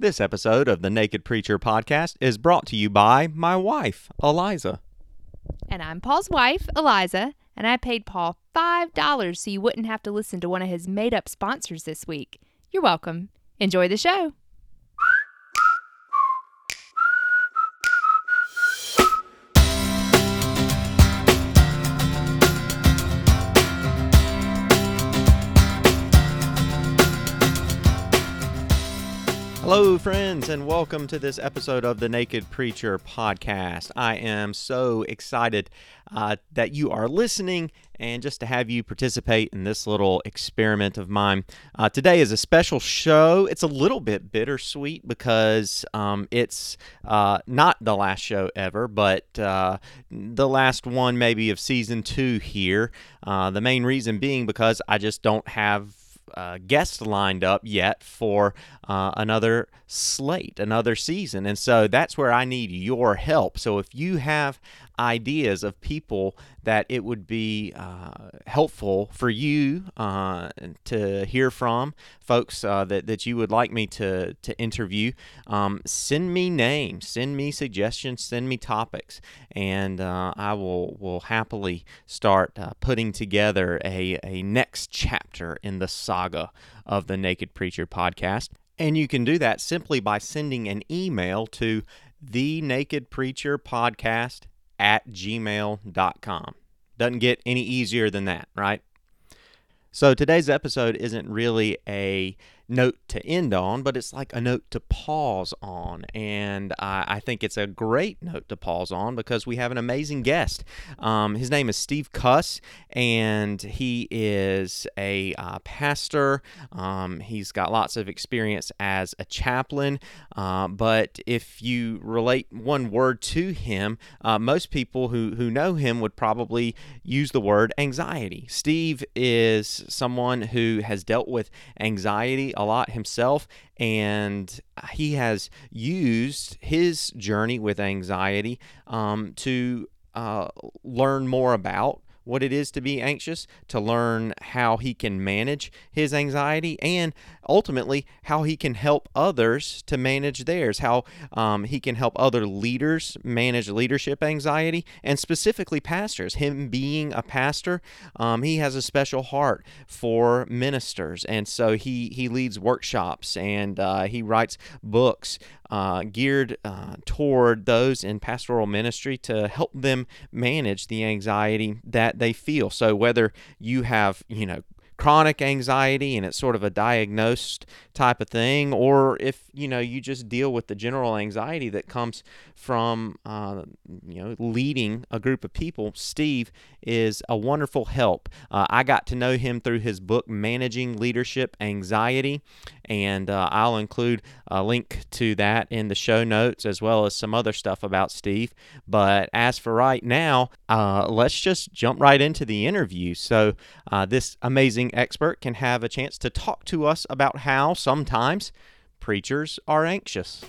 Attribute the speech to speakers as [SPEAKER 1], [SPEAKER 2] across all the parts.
[SPEAKER 1] This episode of the Naked Preacher podcast is brought to you by my wife, Eliza.
[SPEAKER 2] And I'm Paul's wife, Eliza, and I paid Paul $5 so you wouldn't have to listen to one of his made up sponsors this week. You're welcome. Enjoy the show.
[SPEAKER 1] Hello, friends, and welcome to this episode of the Naked Preacher podcast. I am so excited uh, that you are listening and just to have you participate in this little experiment of mine. Uh, today is a special show. It's a little bit bittersweet because um, it's uh, not the last show ever, but uh, the last one maybe of season two here. Uh, the main reason being because I just don't have uh, guests lined up yet for uh, another slate, another season. And so that's where I need your help. So if you have ideas of people that it would be uh, helpful for you uh, to hear from, folks uh, that, that you would like me to, to interview, um, send me names, send me suggestions, send me topics, and uh, I will, will happily start uh, putting together a, a next chapter in the saga of the Naked Preacher podcast. And you can do that simply by sending an email to the Naked Preacher Podcast at gmail.com. Doesn't get any easier than that, right? So today's episode isn't really a note to end on, but it's like a note to pause on. And I, I think it's a great note to pause on because we have an amazing guest. Um, his name is Steve Cuss, and he is a uh, pastor. Um, he's got lots of experience as a chaplain. Uh, but if you relate one word to him, uh, most people who, who know him would probably use the word anxiety. Steve is someone who has dealt with anxiety a lot himself, and he has used his journey with anxiety um, to uh, learn more about what it is to be anxious, to learn how he can manage his anxiety, and ultimately how he can help others to manage theirs, how um, he can help other leaders manage leadership anxiety, and specifically pastors. Him being a pastor, um, he has a special heart for ministers, and so he he leads workshops and uh, he writes books uh, geared uh, toward those in pastoral ministry to help them manage the anxiety that they feel. So whether you have, you know, chronic anxiety and it's sort of a diagnosed type of thing, or if you know you just deal with the general anxiety that comes from uh, you know leading a group of people, Steve is a wonderful help. Uh, I got to know him through his book Managing Leadership Anxiety, and uh, I'll include a link to that in the show notes as well as some other stuff about Steve. But as for right now, uh, let's just jump right into the interview. So uh, this amazing expert can have a chance to talk to us about how sometimes preachers are anxious.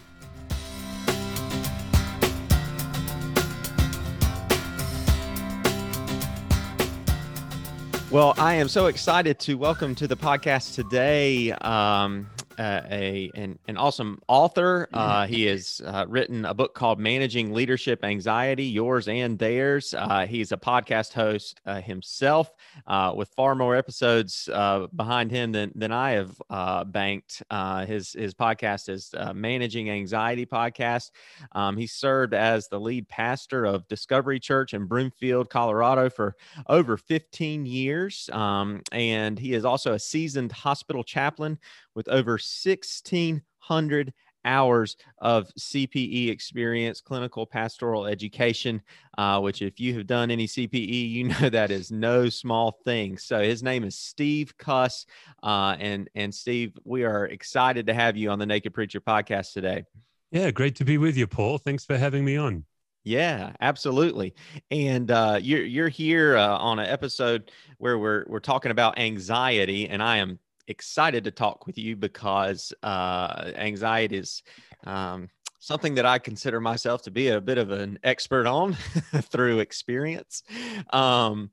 [SPEAKER 1] Well, I am so excited to welcome to the podcast today um, uh, a an, an awesome author. Uh, he has uh, written a book called Managing Leadership Anxiety, Yours and Theirs. Uh, he's a podcast host uh, himself uh, with far more episodes behind him than, than I have banked. his, his podcast is Managing Anxiety Podcast. Um, he served as the lead pastor of Discovery Church in Broomfield, Colorado for over 15 years. Um, and he is also a seasoned hospital chaplain with over 1,600 hours of CPE experience, clinical pastoral education, uh, which, if you have done any CPE, you know that is no small thing. So, his name is Steve Cuss. Uh, and, and Steve, we are excited to have you on the Naked Preacher podcast today.
[SPEAKER 3] Yeah, great to be with you, Paul. Thanks for having me on.
[SPEAKER 1] Yeah, absolutely. And uh, you're you're here uh, on an episode where we're we're talking about anxiety, and I am excited to talk with you because uh, anxiety is um, something that I consider myself to be a bit of an expert on through experience. Um,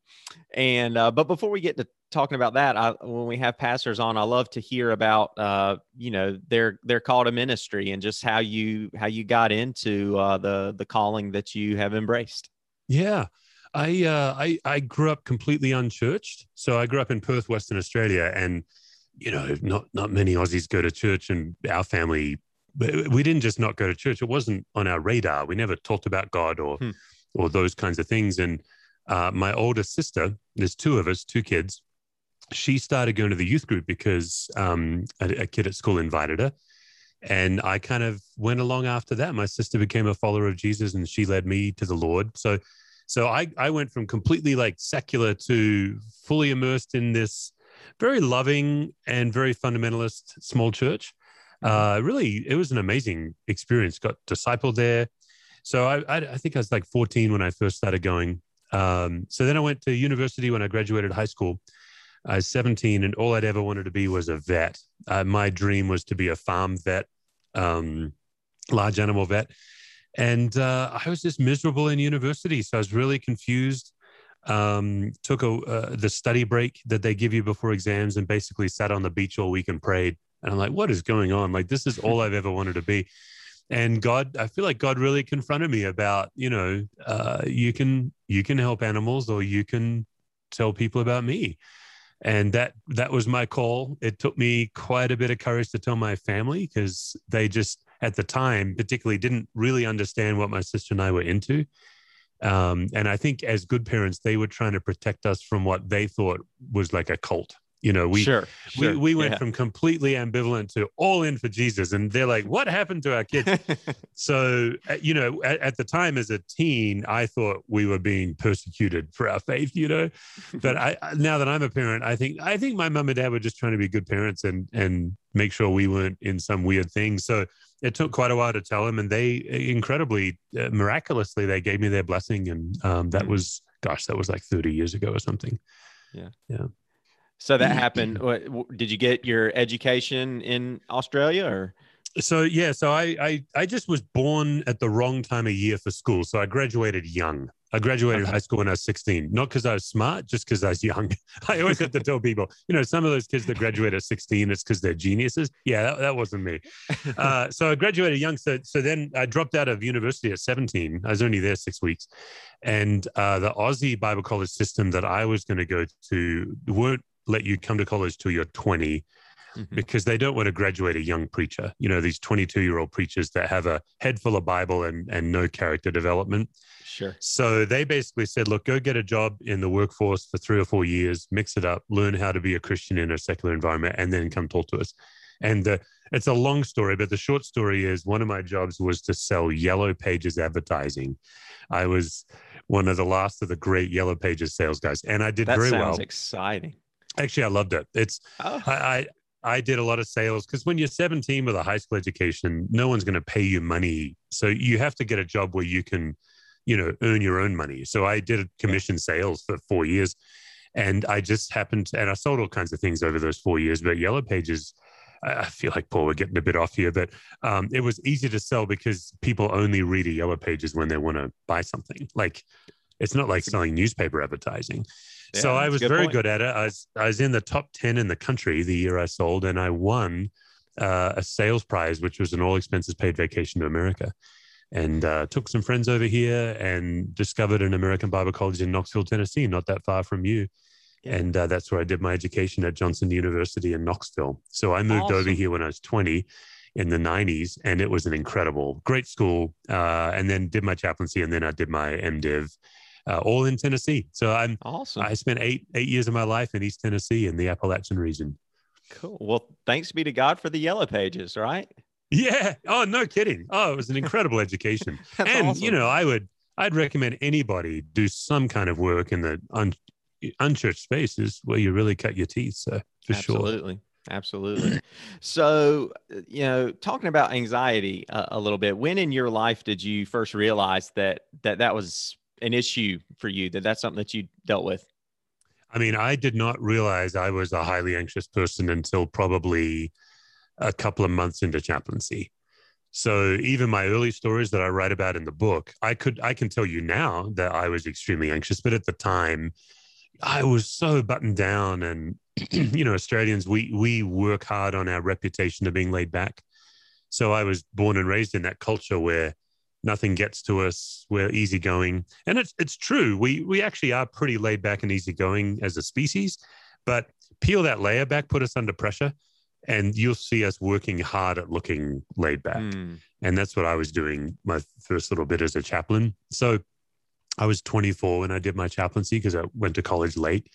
[SPEAKER 1] and uh, but before we get to talking about that, I, when we have pastors on, I love to hear about uh, you know their their call to ministry and just how you how you got into uh, the the calling that you have embraced.
[SPEAKER 3] Yeah. I, uh, I I grew up completely unchurched. So I grew up in Perth, Western Australia, and you know, not not many Aussies go to church, and our family we didn't just not go to church. It wasn't on our radar. We never talked about God or hmm. or those kinds of things. And uh, my older sister, there's two of us, two kids. She started going to the youth group because um, a, a kid at school invited her. And I kind of went along after that. My sister became a follower of Jesus and she led me to the Lord. So so I, I went from completely like secular to fully immersed in this very loving and very fundamentalist small church. Mm-hmm. Uh, really, it was an amazing experience. Got discipled there. So I, I, I think I was like 14 when I first started going. Um, so then I went to university when I graduated high school. I was 17, and all I'd ever wanted to be was a vet. Uh, my dream was to be a farm vet, um, large animal vet. And uh, I was just miserable in university. So I was really confused. Um, took a, uh, the study break that they give you before exams and basically sat on the beach all week and prayed. And I'm like, what is going on? Like, this is all I've ever wanted to be. And God, I feel like God really confronted me about, you know, uh, you can you can help animals or you can tell people about me. And that that was my call. It took me quite a bit of courage to tell my family because they just at the time particularly didn't really understand what my sister and I were into. Um, and I think as good parents, they were trying to protect us from what they thought was like a cult. You know, we
[SPEAKER 1] sure,
[SPEAKER 3] sure. we, we went yeah. from completely ambivalent to all in for Jesus, and they're like, "What happened to our kids?" so, uh, you know, at, at, the time as a teen, I thought we were being persecuted for our faith. You know, but I now that I'm a parent, I think I think my mom and dad were just trying to be good parents and and make sure we weren't in some weird thing. So it took quite a while to tell them, and they incredibly uh, miraculously they gave me their blessing, and um, that mm. was gosh, that was like 30 years ago or something.
[SPEAKER 1] Yeah,
[SPEAKER 3] yeah.
[SPEAKER 1] So that happened. Did you get your education in Australia or?
[SPEAKER 3] So yeah, so I, I I just was born at the wrong time of year for school. So I graduated young. I graduated okay. high school when I was 16, not because I was smart, just because I was young. I always have to tell people, you know, some of those kids that graduate at 16, it's because they're geniuses. Yeah, that, that wasn't me. Uh, so I graduated young. So, so then I dropped out of university at 17. I was only there six weeks. And uh, the Aussie Bible college system that I was going to go to won't let you come to college till you're 20 mm-hmm. because they don't want to graduate a young preacher. You know, these 22 year old preachers that have a head full of Bible and, and no character development.
[SPEAKER 1] Sure.
[SPEAKER 3] So they basically said, look, go get a job in the workforce for three or four years, mix it up, learn how to be a Christian in a secular environment, and then come talk to us. And uh, it's a long story, but the short story is one of my jobs was to sell Yellow Pages advertising. I was one of the last of the great Yellow Pages sales guys, and I did
[SPEAKER 1] that
[SPEAKER 3] very
[SPEAKER 1] well.
[SPEAKER 3] That sounds
[SPEAKER 1] exciting.
[SPEAKER 3] Actually, I loved it. It's oh. I, I I did a lot of sales because when you're 17 with a high school education, no one's going to pay you money. So you have to get a job where you can, you know, earn your own money. So I did commission sales for four years, and I just happened, to, and I sold all kinds of things over those four years. But Yellow Pages, I feel like Paul, we're getting a bit off here, but um, it was easy to sell because people only read a Yellow Pages when they want to buy something. Like it's not like selling newspaper advertising so I was very point. good at it. I was I was in the top ten in the country the year I sold, and I won uh, a sales prize, which was an all expenses paid vacation to America. And uh, took some friends over here and discovered an American Bible College in Knoxville, Tennessee, not that far from you. And uh, that's where I did my education at Johnson University in Knoxville. So I moved awesome. over here when I was 20 in the 90s, and it was an incredible, great school. Uh, and then did my chaplaincy, and then I did my MDiv uh, all in Tennessee. So I'm
[SPEAKER 1] awesome.
[SPEAKER 3] I spent eight eight years of my life in East Tennessee in the Appalachian region.
[SPEAKER 1] Cool. Well, thanks be to God for the yellow pages, right?
[SPEAKER 3] Yeah. Oh, no kidding. Oh, it was an incredible education. and awesome. you know, I would I'd recommend anybody do some kind of work in the un, unchurched spaces where you really cut your teeth. So for
[SPEAKER 1] Absolutely.
[SPEAKER 3] sure.
[SPEAKER 1] Absolutely. Absolutely. so, you know, talking about anxiety a, a, little bit, when in your life did you first realize that that that was an issue for you that that's something that you dealt with
[SPEAKER 3] i mean i did not realize i was a highly anxious person until probably a couple of months into chaplaincy So even my early stories that I write about in the book, I could I can tell you now that I was extremely anxious, but at the time I was so buttoned down and you know Australians we we work hard on our reputation of being laid back. So I was born and raised in that culture where nothing gets to us. We're easygoing, and it's it's true. We we actually are pretty laid back and easygoing as a species, but peel that layer back, put us under pressure, and you'll see us working hard at looking laid back.
[SPEAKER 1] Mm.
[SPEAKER 3] And that's what I was doing my first little bit as a chaplain. So I was 24 when I did my chaplaincy because I went to college late.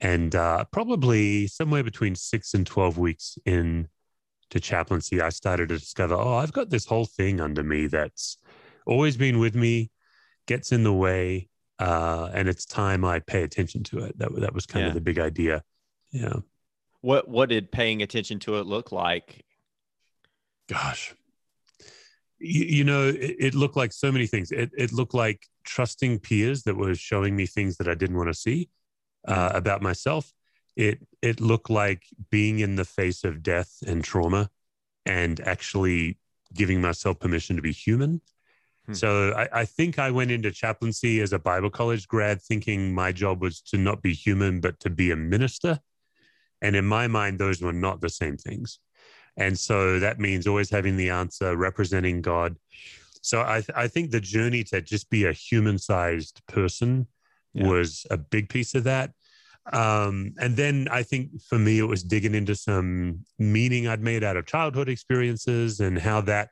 [SPEAKER 3] And uh, probably somewhere between six and 12 weeks in to chaplaincy, I started to discover, oh, I've got this whole thing under me that's always being with me, gets in the way, uh, and it's time I pay attention to it. That that was kind
[SPEAKER 1] Yeah.
[SPEAKER 3] of the big idea. Yeah.
[SPEAKER 1] What what did paying attention to it look like?
[SPEAKER 3] gosh you, you know it, it looked like so many things it, it looked like trusting peers that were showing me things that i didn't want to see uh, about myself it it looked like being in the face of death and trauma and actually giving myself permission to be human
[SPEAKER 1] Hmm.
[SPEAKER 3] so I, I think i went into chaplaincy as a bible college grad thinking my job was to not be human but to be a minister and in my mind those were not the same things and so that means always having the answer, representing God. So I, th- I think the journey to just be a human sized person
[SPEAKER 1] Yeah.
[SPEAKER 3] was a big piece of that. Um, and then I think for me, it was digging into some meaning I'd made out of childhood experiences and how that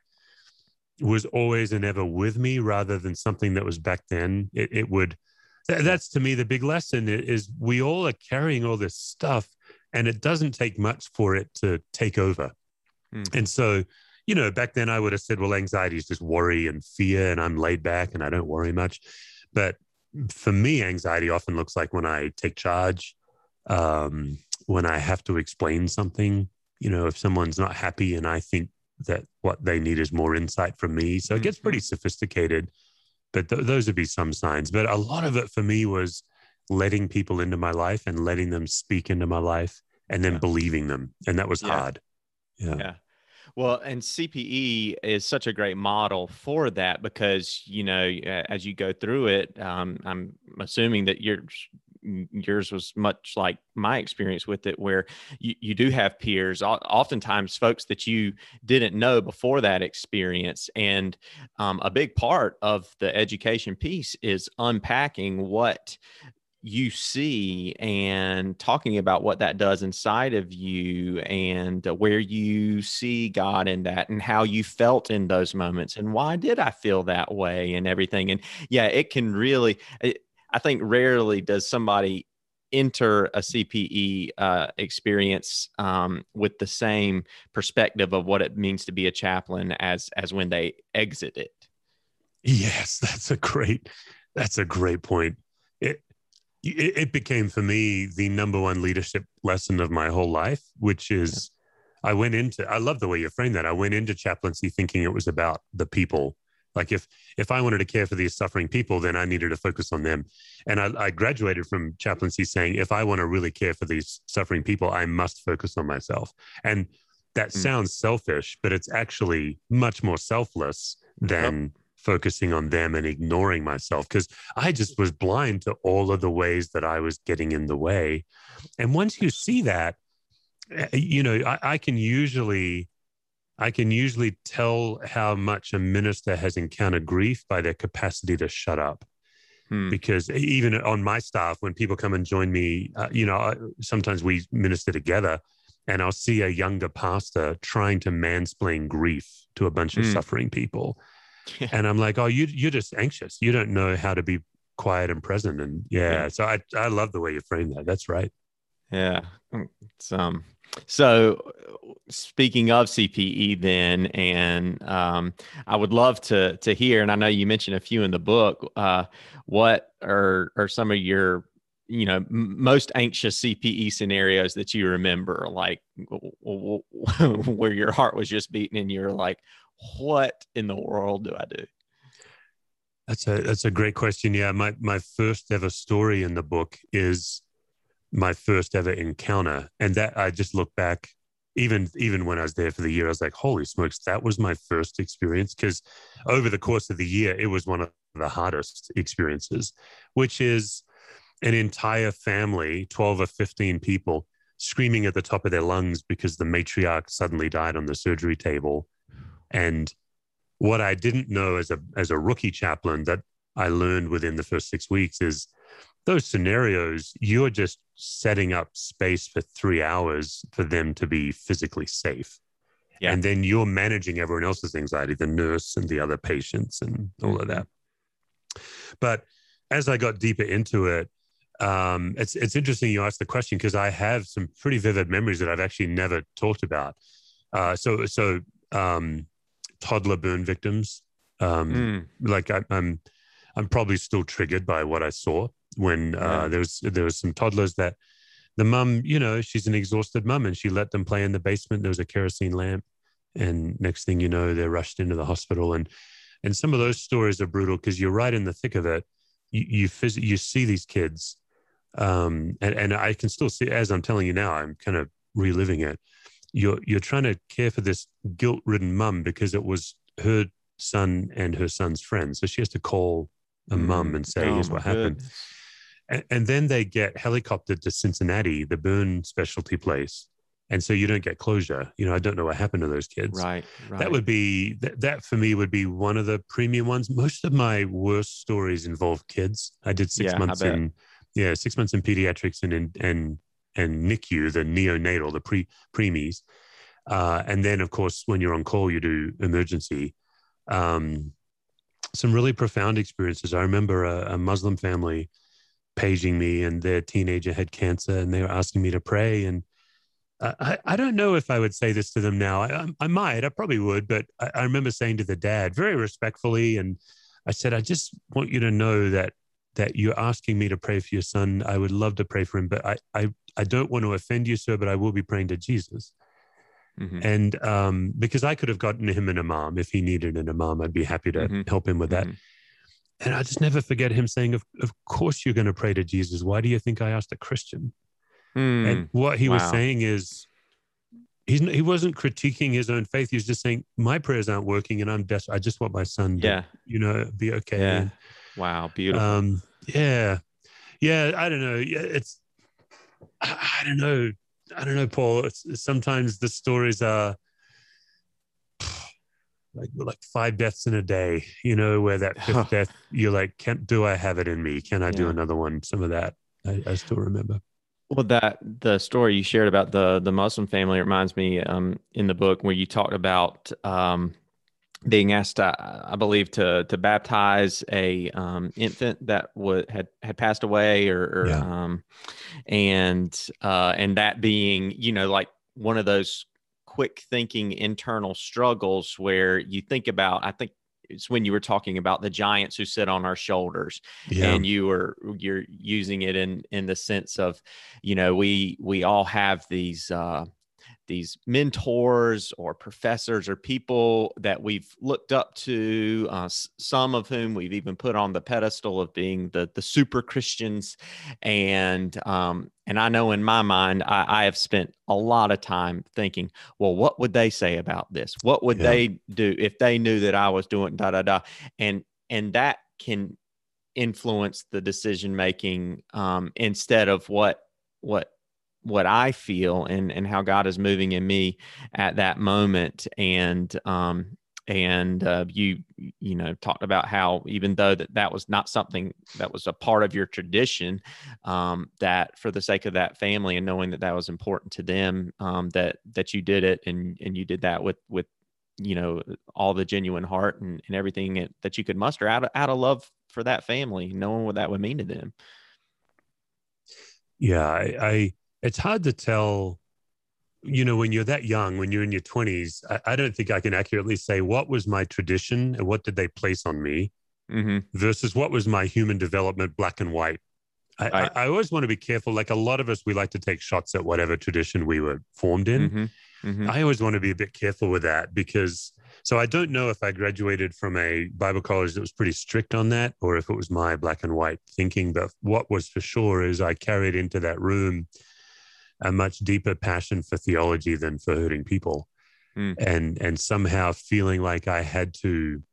[SPEAKER 3] was always and ever with me rather than something that was back then. It, it would, th- that's to me the big lesson is we all are carrying all this stuff and it doesn't take much for it to take over.
[SPEAKER 1] Hmm.
[SPEAKER 3] And so, you know, back then I would have said, well, anxiety is just worry and fear, and I'm laid back and I don't worry much. But for me, anxiety often looks like when I take charge, um, when I have to explain something. You know, if someone's not happy and I think that what they need is more insight from me. So it gets pretty sophisticated. But th- those would be some signs. But a lot of it for me was letting people into my life and letting them speak into my life and then
[SPEAKER 1] Yeah.
[SPEAKER 3] believing them. And that was
[SPEAKER 1] Yeah.
[SPEAKER 3] hard. Yeah.
[SPEAKER 1] Yeah. Well, and CPE is such a great model for that because you know as you go through it, um, I'm assuming that yours yours was much like my experience with it, where you, you do have peers, oftentimes folks that you didn't know before that experience, and um, a big part of the education piece is unpacking what you see and talking about what that does inside of you and uh, where you see God in that and how you felt in those moments and why did I feel that way and everything. And yeah, it can really, it, I think rarely does somebody enter a CPE uh, experience um, with the same perspective of what it means to be a chaplain as as when they exit it.
[SPEAKER 3] Yes, that's a great that's a great point. It, it it became for me the number one leadership lesson of my whole life, which is I went into I love the way you frame that. I went into chaplaincy thinking it was about the people. Like if if I wanted to care for these suffering people, then I needed to focus on them. And I, I graduated from chaplaincy saying, if I want to really care for these suffering people, I must focus on myself. And that
[SPEAKER 1] Mm.
[SPEAKER 3] sounds selfish, but it's actually much more selfless than focusing on them and ignoring myself because I just was blind to all of the ways that I was getting in the way. And once you see that, eh, you know, I, I can usually. I can usually tell how much a minister has encountered grief by their capacity to shut up
[SPEAKER 1] Hmm.
[SPEAKER 3] because even on my staff, when people come and join me, uh, you know, I, sometimes we minister together, and I'll see a younger pastor trying to mansplain grief to a bunch of
[SPEAKER 1] Mm.
[SPEAKER 3] suffering people,
[SPEAKER 1] Yeah.
[SPEAKER 3] and I'm like, oh, you you're just anxious. You don't know how to be quiet and present, and yeah.
[SPEAKER 1] Yeah.
[SPEAKER 3] So I I love the way you frame that. That's right.
[SPEAKER 1] Yeah. Mm, um, so speaking of CPE then, and um, I would love to to hear, and I know you mentioned a few in the book, uh, what are, are some of your, you know, most anxious CPE scenarios that you remember, like where your heart was just beating and you're like, what in the world do I do?
[SPEAKER 3] That's a that's a great question. Yeah, my my first ever story in the book is my first ever encounter, and that I just look back even even when I was there for the year, I was like, holy smokes, that was my first experience. Because over the course of the year, it was one of the hardest experiences, which is an entire family, 12 or 15 people, screaming at the top of their lungs because the matriarch suddenly died on the surgery table. And what I didn't know as a as a rookie chaplain that I learned within the first six weeks is those scenarios, you're just setting up space for three hours for them to be physically safe. Yeah. And then you're managing everyone else's anxiety, the nurse and the other patients and all of that. But as I got deeper into it, um, it's it's interesting you asked the question because I have some pretty vivid memories that I've actually never talked about. Uh, so so um, toddler burn victims, um, mm. like I, I'm I'm probably still triggered by what I saw when uh, yeah. there was there was some toddlers that the mum, you know, she's an exhausted mum, and she let them play in the basement. There was a kerosene lamp, and next thing you know, they're rushed into the hospital. And and some of those stories are brutal because you're right in the thick of it. You you, phys- you see these kids, um, and and I can still see as I'm telling you now, I'm kind of reliving it. You're you're trying to care for this guilt-ridden mum because it was her son and her son's friend, so she has to call a mm. mum and say, oh, "Here's what happened." And, and then they get helicoptered to Cincinnati, the burn specialty place, and so you don't get closure. You know, I don't know what happened to those kids.
[SPEAKER 1] Right. right.
[SPEAKER 3] That would be that, that for me would be one of the premium ones. Most of my worst stories involve kids. I did six yeah, months in yeah six months in pediatrics and in and and NICU, the neonatal, the pre preemies. Uh, and then, of course, when you're on call, you do emergency. Um, some really profound experiences. I remember a, a, Muslim family paging me, and their teenager had cancer, and they were asking me to pray. And I, I don't know if I would say this to them now. I, I might, I probably would, but I, I remember saying to the dad very respectfully, and I said, I just want you to know that that you're asking me to pray for your son. I would love to pray for him, but I I, I don't want to offend you, sir, but I will be praying to Jesus. Mm-hmm. And um, because I could have gotten him an imam if he needed an imam, I'd be happy to mm-hmm. help him with that. Mm-hmm. And I just never forget him saying, of, of course you're going to pray to Jesus. Why do you think I asked a Christian? Mm. And what he wow. was saying is, he's, he wasn't critiquing his own faith. He was just saying, my prayers aren't working and I'm desperate. I just want my son to, yeah. you know, be okay.
[SPEAKER 1] Yeah.
[SPEAKER 3] And,
[SPEAKER 1] wow. Beautiful.
[SPEAKER 3] Um, yeah. Yeah. I don't know. It's, I, I don't know. I don't know, Paul. It's, sometimes the stories are like like five deaths in a day. You know, where that fifth death, you're like, can do I have it in me? Can I yeah. do another one? Some of that I, I, still remember.
[SPEAKER 1] Well, that the story you shared about the the Muslim family reminds me um, in the book where you talked about um, being asked, uh, I believe, to to baptize a um, infant that would had had passed away, or, or yeah. um, and uh, and that being, you know, like one of those quick thinking internal struggles where you think about. I think it's when you were talking about the giants who sit on our shoulders yeah. and you were you're using it in in the sense of you know we we all have these uh these mentors or professors or people that we've looked up to, uh, some of whom we've even put on the pedestal of being the the super Christians, and um, and I know in my mind I, I, have spent a lot of time thinking, well, what would they say about this? What would yeah. they do if they knew that I was doing da da da, and and that can influence the decision making um, instead of what what what I feel and and how God is moving in me at that moment. And um and uh, you you know talked about how even though that that was not something that was a part of your tradition um, that for the sake of that family and knowing that that was important to them um, that that you did it and and you did that with with you know all the genuine heart and, and everything that you could muster out of, out of love for that family knowing what that would mean to them.
[SPEAKER 3] Yeah I, I it's hard to tell you know when you're that young when you're in your 20s I, I, don't think i can accurately say what was my tradition and what did they place on me mm-hmm. versus what was my human development black and white I, I, I, always want to be careful like a lot of us we like to take shots at whatever tradition we were formed in mm-hmm. Mm-hmm. i always want to be a bit careful with that because so i don't know if i graduated from a bible college that was pretty strict on that or if it was my black and white thinking but what was for sure is i carried into that room a much deeper passion for theology than for hurting people.
[SPEAKER 1] Mm.
[SPEAKER 3] And and somehow feeling like I had to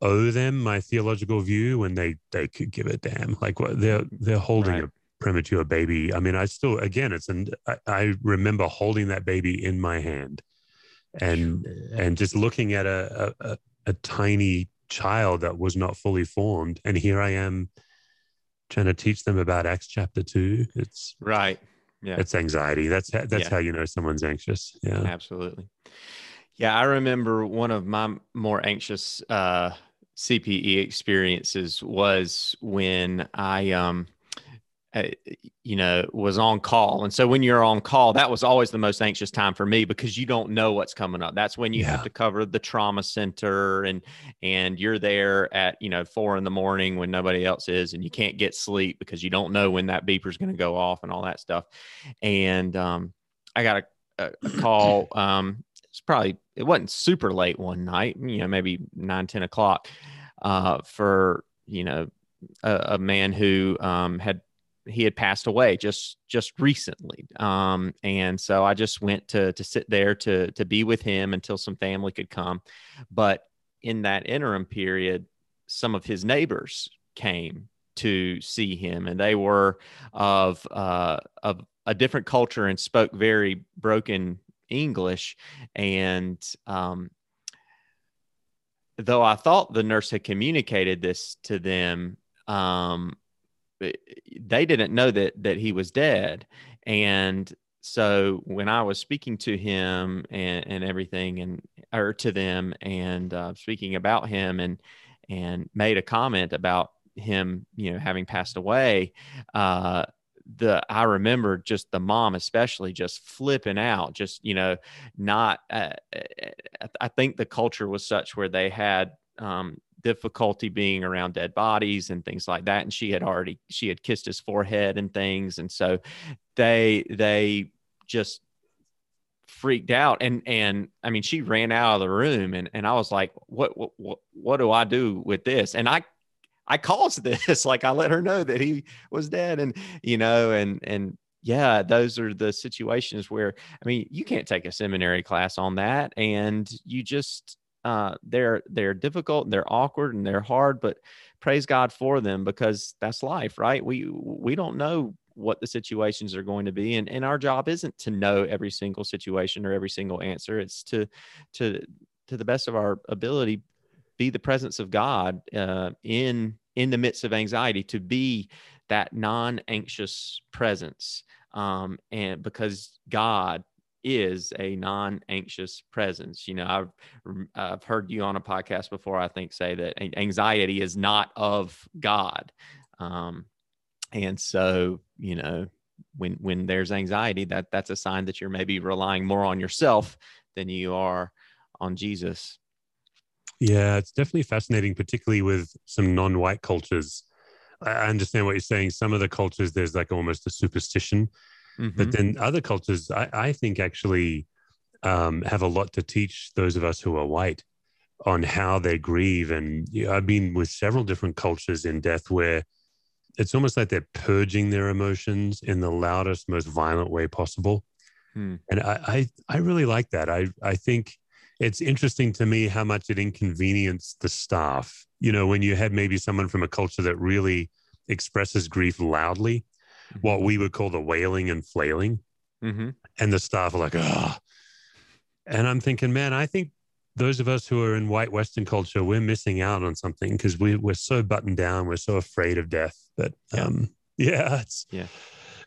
[SPEAKER 3] owe them my theological view when they they could give a damn. Like what they're they're holding
[SPEAKER 1] Right.
[SPEAKER 3] a premature baby. I mean, I still again it's and I, I remember holding that baby in my hand and and just looking at a, a, a, a tiny child that was not fully formed. And here I am trying to teach them about Acts chapter two. It's
[SPEAKER 1] Right. Yeah.
[SPEAKER 3] it's anxiety. That's that's
[SPEAKER 1] Yeah.
[SPEAKER 3] how you know someone's anxious. Yeah.
[SPEAKER 1] Absolutely. Yeah, I remember one of my more anxious uh, CPE experiences was when I, um, uh, you know, was on call. And so when you're on call, that was always the most anxious time for me because you don't know what's coming up. That's when you have to cover the trauma center and and you're there at you know four in the morning when nobody else is, and you can't get sleep because you don't know when that beeper's going to go off and all that stuff. And um, I got a, a, a call. Um, it's probably it wasn't super late one night, you know, maybe nine, 10 o'clock, uh, for you know, a, a man who um had he had passed away just just recently. Um, and so I just went to to sit there to to be with him until some family could come. But in that interim period, some of his neighbors came to see him, and they were of uh, of a different culture and spoke very broken English. And um, though I thought the nurse had communicated this to them, um, they didn't know that that he was dead. And so when I was speaking to him and, and everything, and or to them, and uh, speaking about him, and and made a comment about him, you know, having passed away, uh, the I remember just the mom especially just flipping out, just you know, not. Uh, I- I think the culture was such where they had um, difficulty being around dead bodies and things like that, and she had already she had kissed his forehead and things, and so they they just freaked out and and i mean she ran out of the room and and i was like what what what, what do i do with this? And i i caused this like i let her know that he was dead and you know and and yeah those are the situations where i mean you can't take a seminary class on that and you just uh they're they're difficult and they're awkward and they're hard but praise god for them because that's life right? We we don't know what the situations are going to be and, and our job isn't to know every single situation or every single answer. It's to to to the best of our ability be the presence of god uh, in in the midst of anxiety to be that non-anxious presence um, and because god is a non-anxious presence you know i've i've heard you on a podcast before i think say that anxiety is not of god um, and so you know when when there's anxiety that that's a sign that you're maybe relying more on yourself than you are on jesus
[SPEAKER 3] Yeah, it's definitely fascinating, particularly with some non-white cultures. I I understand what you're saying. Some of the cultures, there's like almost a superstition,
[SPEAKER 1] Mhm.
[SPEAKER 3] but then other cultures, I, I think actually um, have a lot to teach those of us who are white on how they grieve. And you know, I've been with several different cultures in death where it's almost like they're purging their emotions in the loudest, most violent way possible.
[SPEAKER 1] Hmm.
[SPEAKER 3] And I, I, I really like that. I, I think it's interesting to me how much it inconvenienced the staff. You know, when you had maybe someone from a culture that really expresses grief loudly, what we would call the wailing and flailing,
[SPEAKER 1] Mhm.
[SPEAKER 3] and the staff are like, ah. And I'm thinking, man, I think those of us who are in white Western culture, we're missing out on something because we, we're so buttoned down. We're so afraid of death. But
[SPEAKER 1] Yeah.
[SPEAKER 3] um, yeah, it's,
[SPEAKER 1] Yeah.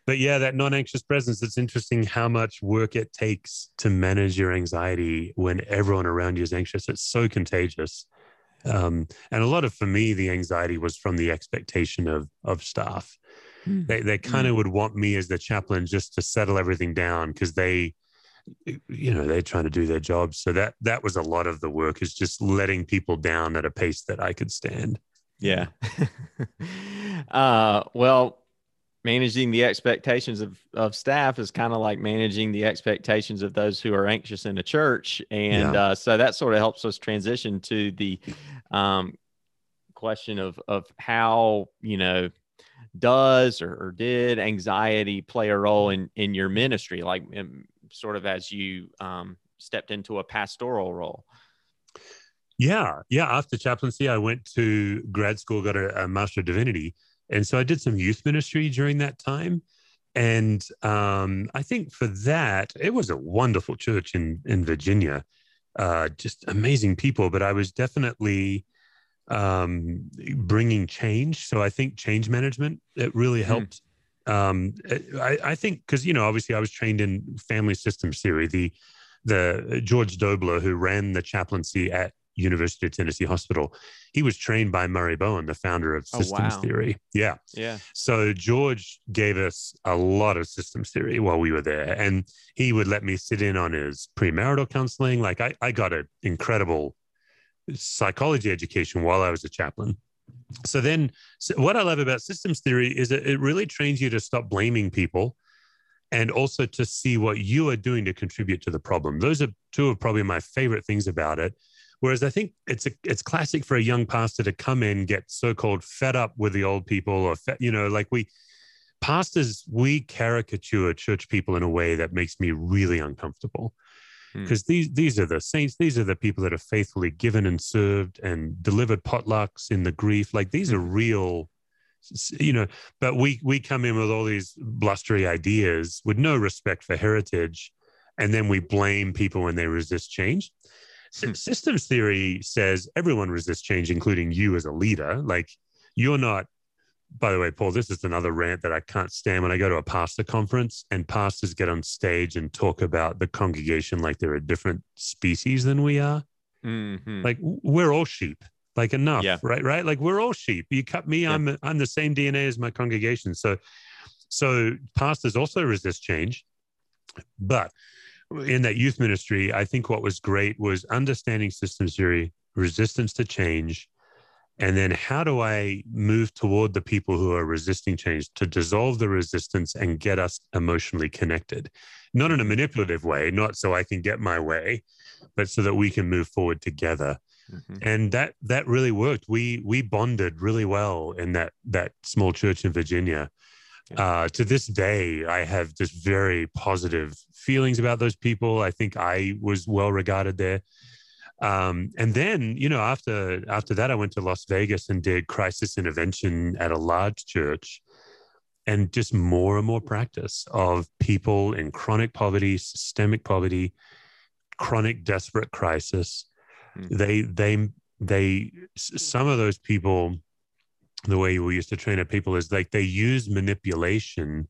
[SPEAKER 3] But yeah, that non anxious presence, it's interesting how much work it takes to manage your anxiety when everyone around you is anxious. It's so contagious. Um, and a lot of, for me, the anxiety was from the expectation of, of staff. They, they kind of would want me as the chaplain just to settle everything down because they you know they're trying to do their job so that that was a lot of the work is just letting people down at a pace that i could stand
[SPEAKER 1] Yeah. uh, well, managing the expectations of, of staff is kind of like managing the expectations of those who are anxious in a church. And
[SPEAKER 3] Yeah.
[SPEAKER 1] uh, so that sort of helps us transition to the um, question of, of how, you know, does or, or did anxiety play a role in in your ministry, like in, sort of as you um, stepped into a pastoral role?
[SPEAKER 3] Yeah, yeah. After chaplaincy, I went to grad school, got a, a Master of Divinity, and so I did some youth ministry during that time. And um, I think for that, it was a wonderful church in in Virginia, uh, just amazing people. But I was definitely um, bringing change. So I think change management it really hmm. helped. Mm. Um, I, I think because you know obviously I was trained in family systems theory. The the George Dobler who ran the chaplaincy at University of Tennessee Hospital. He was trained by Murray Bowen, the founder of systems oh, wow. theory. Yeah.
[SPEAKER 1] Yeah.
[SPEAKER 3] So George gave us a lot of systems theory while we were there. And he would let me sit in on his premarital counseling. Like I, I got an incredible psychology education while I was a chaplain. So then so what I love about systems theory is that it really trains you to stop blaming people and also to see what you are doing to contribute to the problem. Those are two of probably my favorite things about it Whereas I think it's a, it's classic for a young pastor to come in, get so-called fed up with the old people, or you know, like we pastors we caricature church people in a way that makes me really uncomfortable because hmm. these these are the saints these are the people that have faithfully given and served and delivered potlucks in the grief like these are hmm. real you know but we we come in with all these blustery ideas with no respect for heritage and then we blame people when they resist change Hmm. systems theory says everyone resists change, including you as a leader. Like you're not. By the way, Paul, this is another rant that I can't stand when I go to a pastor conference and pastors get on stage and talk about the congregation like they're a different species than we are. Mm-hmm. Like we're all sheep. Like enough, yeah. right? Right? Like we're all sheep. You cut me, yeah. I'm I'm the same DNA as my congregation. So, so pastors also resist change, but in that youth ministry, I think what was great was understanding systems theory, resistance to change, and then how do I move toward the people who are resisting change to dissolve the resistance and get us emotionally connected? Not in a manipulative way, not so I can get my way, but so that we can move forward together. Mm-hmm. And that that really worked. We we bonded really well in that that small church in Virginia. Uh, to this day, I have just very positive feelings about those people. I think I was well regarded there. Um, and then, you know, after after that, I went to Las Vegas and did crisis intervention at a large church, and just more and more practice of people in chronic poverty, systemic poverty, chronic desperate crisis. Mm-hmm. They they they some of those people the way we used to train our people is like they use manipulation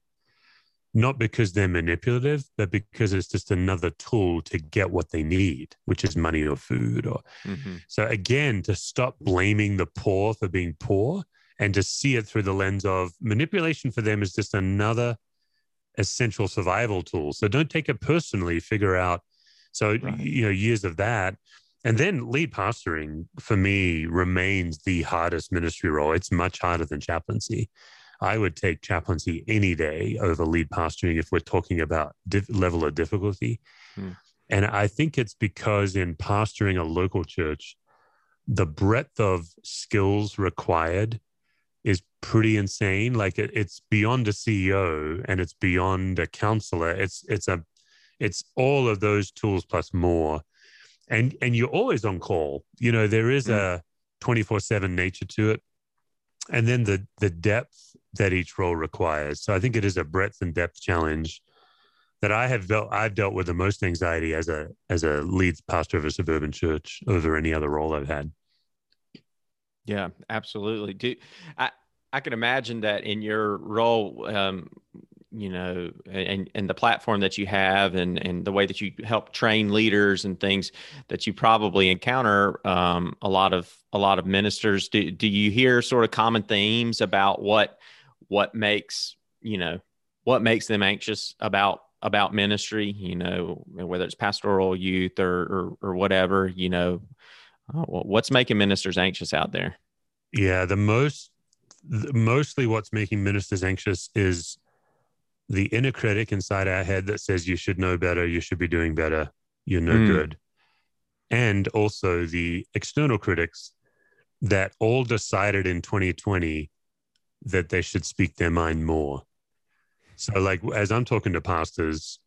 [SPEAKER 3] not because they're manipulative, but because it's just another tool to get what they need, which is money or food. Or mm-hmm. so again, to stop blaming the poor for being poor and to see it through the lens of manipulation for them is just another essential survival tool. So don't take it personally. Figure out. So right. you know, years of that. And then lead pastoring for me remains the hardest ministry role. It's much harder than chaplaincy. I would take chaplaincy any day over lead pastoring if we're talking about level of difficulty. Hmm. And I think it's because in pastoring a local church, the breadth of skills required is pretty insane. Like it, it's beyond a CEO and it's beyond a counselor. It's it's a it's all of those tools plus more and and you're always on call you know there is mm. a 24 7 nature to it and then the the depth that each role requires. So i think it is a breadth and depth challenge that i have dealt i've dealt with the most anxiety as a as a lead pastor of a suburban church over any other role i've had.
[SPEAKER 1] Yeah absolutely. Do i i can imagine that in your role um, you know and and the platform that you have and and the way that you help train leaders and things that you probably encounter um, a lot of a lot of ministers do, do you hear sort of common themes about what what makes you know what makes them anxious about about ministry you know whether it's pastoral youth or or, or whatever you know? Uh, what's making ministers anxious out there?
[SPEAKER 3] Yeah the most mostly what's making ministers anxious is the inner critic inside our head that says you should know better, you should be doing better, you're no mm. good. And also the external critics that all decided in 2020 that they should speak their mind more. So, like, as I'm talking to pastors,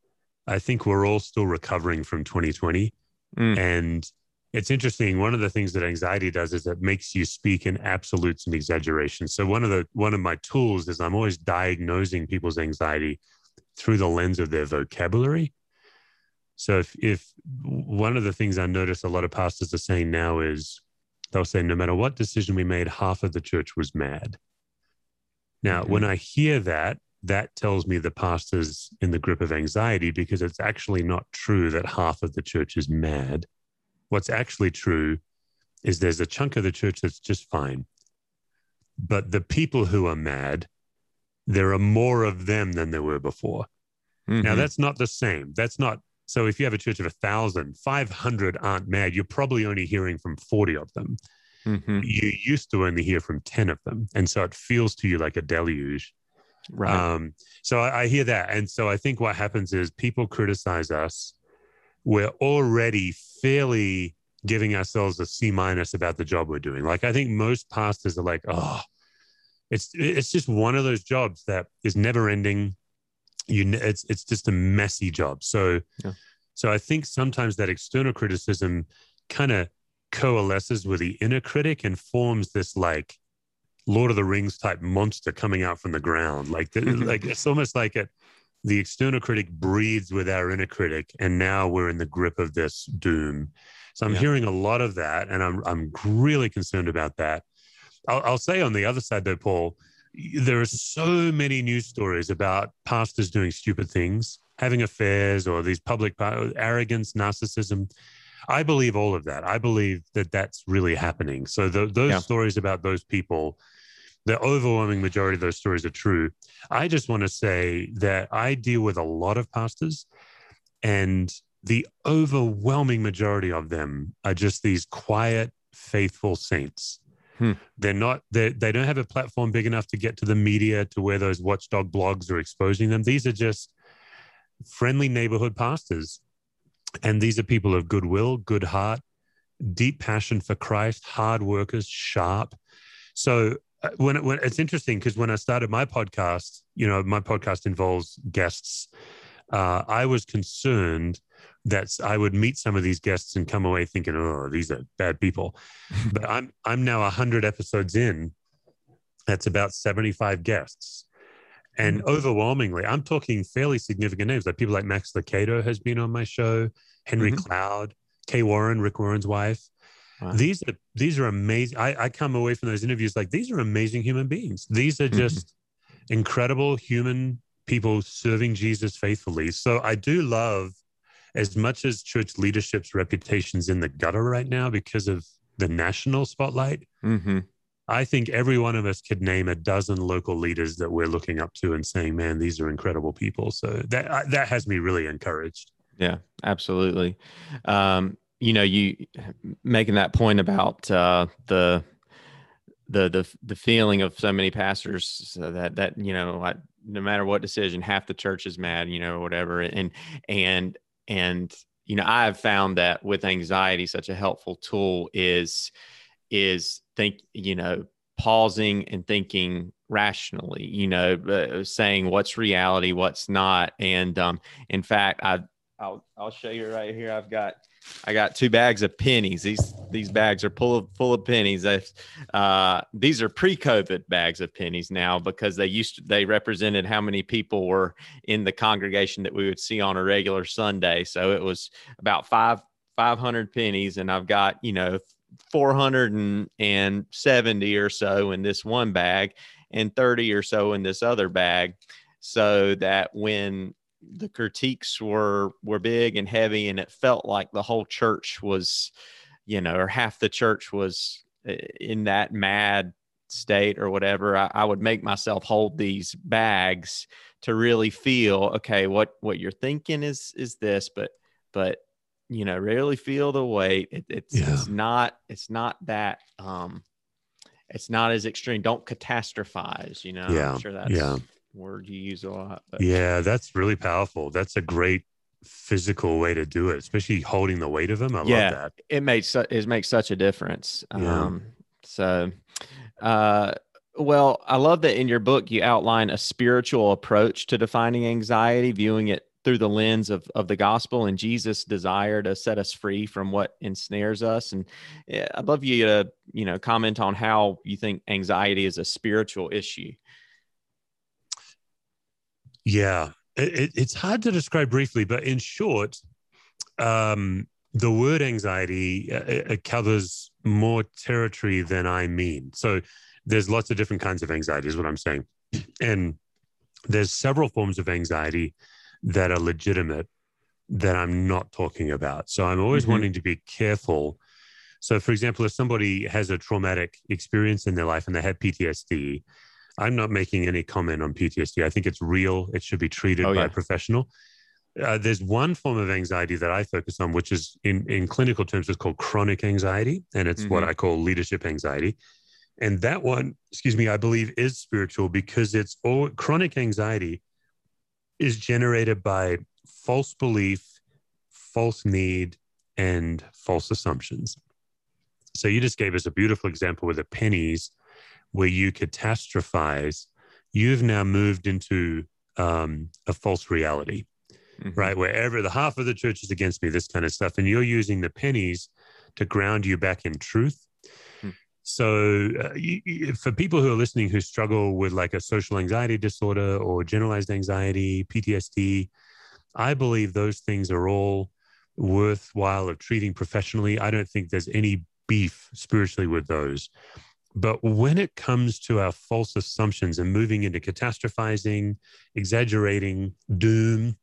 [SPEAKER 3] I think we're all still recovering from 2020.
[SPEAKER 1] Mm.
[SPEAKER 3] And it's interesting. One of the things that anxiety does is it makes you speak in absolutes and exaggerations. So one of the one of my tools is I'm always diagnosing people's anxiety through the lens of their vocabulary. So if if one of the things I notice a lot of pastors are saying now is they'll say no matter what decision we made, half of the church was mad. Now,
[SPEAKER 1] Mhm.
[SPEAKER 3] when I hear that, that tells me the pastor's in the grip of anxiety because it's actually not true that half of the church is mad. What's actually true is there's a chunk of the church that's just fine. But the people who are mad, there are more of them than there were before. Now,
[SPEAKER 1] Mhm.
[SPEAKER 3] that's not the same. That's not. So if you have a church of a thousand, 500 aren't mad. You're probably only hearing from 40 of them.
[SPEAKER 1] Mhm.
[SPEAKER 3] You used to only hear from 10 of them. And so it feels to you like a deluge.
[SPEAKER 1] right.
[SPEAKER 3] Um, so I, I hear that. And so I think what happens is people criticize us. We're already fairly giving ourselves a C minus about the job we're doing. Like I think most pastors are like, oh, it's it's just one of those jobs that is never ending. You it's it's just a messy job. So
[SPEAKER 1] Yeah.
[SPEAKER 3] so I think sometimes that external criticism kind of coalesces with the inner critic and forms this like Lord of the Rings type monster coming out from the ground. Like, the, like it's almost like it, the external critic breathes with our inner critic, and now we're in the grip of this doom. So I'm
[SPEAKER 1] Yeah.
[SPEAKER 3] hearing a lot of that, and I'm I'm really concerned about that. I'll, I'll say on the other side though, Paul, there are so many news stories about pastors doing stupid things, having affairs, or these public arrogance, narcissism. I believe all of that. I believe that that's really happening. So th- those
[SPEAKER 1] Yeah.
[SPEAKER 3] stories about those people, the overwhelming majority of those stories are true. I just want to say that I deal with a lot of pastors, and the overwhelming majority of them are just these quiet, faithful saints.
[SPEAKER 1] Hmm.
[SPEAKER 3] They're not. They they don't have a platform big enough to get to the media to where those watchdog blogs are exposing them. These are just friendly neighborhood pastors, and these are people of goodwill, good heart, deep passion for Christ, hard workers, sharp. So when, when it's interesting because when I started my podcast, you know, my podcast involves guests. Uh, I was concerned that I would meet some of these guests and come away thinking, "Oh, these are bad people." but I'm I'm now hundred episodes in. That's about seventy-five guests, and overwhelmingly, I'm talking fairly significant names. Like people like Max Lucado has been on my show, Henry
[SPEAKER 1] Mhm.
[SPEAKER 3] Cloud, Kay Warren, Rick Warren's wife.
[SPEAKER 1] Wow.
[SPEAKER 3] These are these are amazing. I, I come away from those interviews like these are amazing human beings. These are
[SPEAKER 1] Mhm.
[SPEAKER 3] just incredible human people serving Jesus faithfully. So I do love as much as church leadership's reputation's in the gutter right now because of the national spotlight.
[SPEAKER 1] Mhm.
[SPEAKER 3] I think every one of us could name a dozen local leaders that we're looking up to and saying, "Man, these are incredible people." So that I- that has me really encouraged.
[SPEAKER 1] Yeah, absolutely. Um, you know, you making that point about uh, the the the the feeling of so many pastors that that you know, I, no matter what decision, half the church is mad, you know, whatever, and and and you know, I have found that with anxiety, such a helpful tool is is think you know pausing and thinking rationally you know uh, saying what's reality what's not and um in fact i I'll I'll show you right here. I've got I got two bags of pennies. These these bags are full of full of pennies. Uh, these are pre-COVID bags of pennies now because they used to, they represented how many people were in the congregation that we would see on a regular Sunday. So it was about five five hundred pennies, and I've got you know four hundred and seventy or so in this one bag, and thirty or so in this other bag, so that when the critiques were were big and heavy and it felt like the whole church was you know or half the church was uh, in that mad state or whatever I, I would make myself hold these bags to really feel okay what what you're thinking is is this but but you know really feel the weight it, it's
[SPEAKER 3] Yeah.
[SPEAKER 1] it's not it's not that um it's not as extreme don't catastrophize you know
[SPEAKER 3] Yeah,
[SPEAKER 1] i'm sure that's
[SPEAKER 3] yeah.
[SPEAKER 1] Word you use a lot but
[SPEAKER 3] Yeah, that's really powerful. That's a great physical way to do it, especially holding the weight of them. I
[SPEAKER 1] Yeah.
[SPEAKER 3] love that.
[SPEAKER 1] it makes su- it makes such a difference.
[SPEAKER 3] Yeah.
[SPEAKER 1] Um, so, uh, Well, I love that in your book you outline a spiritual approach to defining anxiety, viewing it through the lens of, of the gospel and Jesus' desire to set us free from what ensnares us. And I'd love you to, you know, comment on how you think anxiety is a spiritual issue.
[SPEAKER 3] Yeah, it, it's hard to describe briefly, but in short, um, the word anxiety uh, it covers more territory than I mean. So there's lots of different kinds of anxiety, is what I'm saying. And there's several forms of anxiety that are legitimate that I'm not talking about. So I'm always mm-hmm. wanting to be careful. So, for example, if somebody has a traumatic experience in their life and they have PTSD, I'm not making any comment on PTSD. I think it's real. It should be treated oh, by yeah. a professional. Uh, there's one form of anxiety that I focus on, which is in, in clinical terms, it's called chronic anxiety, and it's mm-hmm. what I call leadership anxiety. And that one, excuse me, I believe is spiritual because it's all chronic anxiety is generated by false belief, false need, and false assumptions. So you just gave us a beautiful example with the pennies where you catastrophize. You've now moved into um, a false reality, mm-hmm. right? Wherever the half of the church is against me, this kind of stuff. And you're using the pennies to ground you back in truth so, uh, you, for people who are listening who struggle with like a social anxiety disorder or generalized anxiety, PTSD, I believe those things are all worthwhile of treating professionally. I don't think there's any beef spiritually with those. But when it comes to our false assumptions and moving into catastrophizing, exaggerating, doom,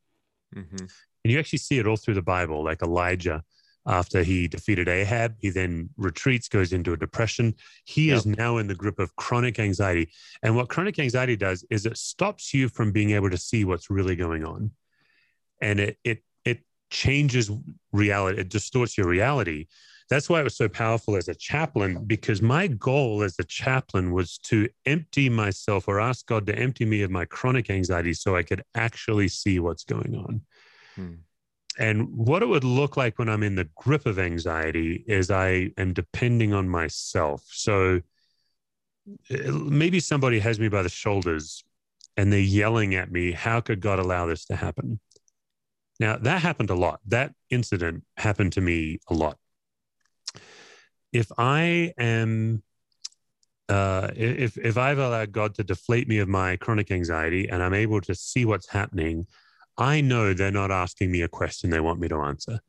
[SPEAKER 3] mm-hmm. and you actually see it all through the Bible, like Elijah after he defeated Ahab. He then retreats, goes into a depression. He yep. is now in the grip of chronic anxiety. And what chronic anxiety does is it stops you from being able to see what's really going on. And it it it changes reality, it distorts your reality. That's why it was so powerful as a chaplain, because my goal as a chaplain was to empty myself or ask God to empty me of my chronic anxiety so I could actually see what's going on. Hmm. And what it would look like when I'm in the grip of anxiety is I am depending on myself. So eh, maybe somebody has me by the shoulders and they're yelling at me, How could God allow this to happen? Now, that happened a lot. That incident happened to me a lot. If I am uh, if if I've allowed God to deflate me of my chronic anxiety and I'm able to see what's happening, I know they're not asking me a question they want me to answer.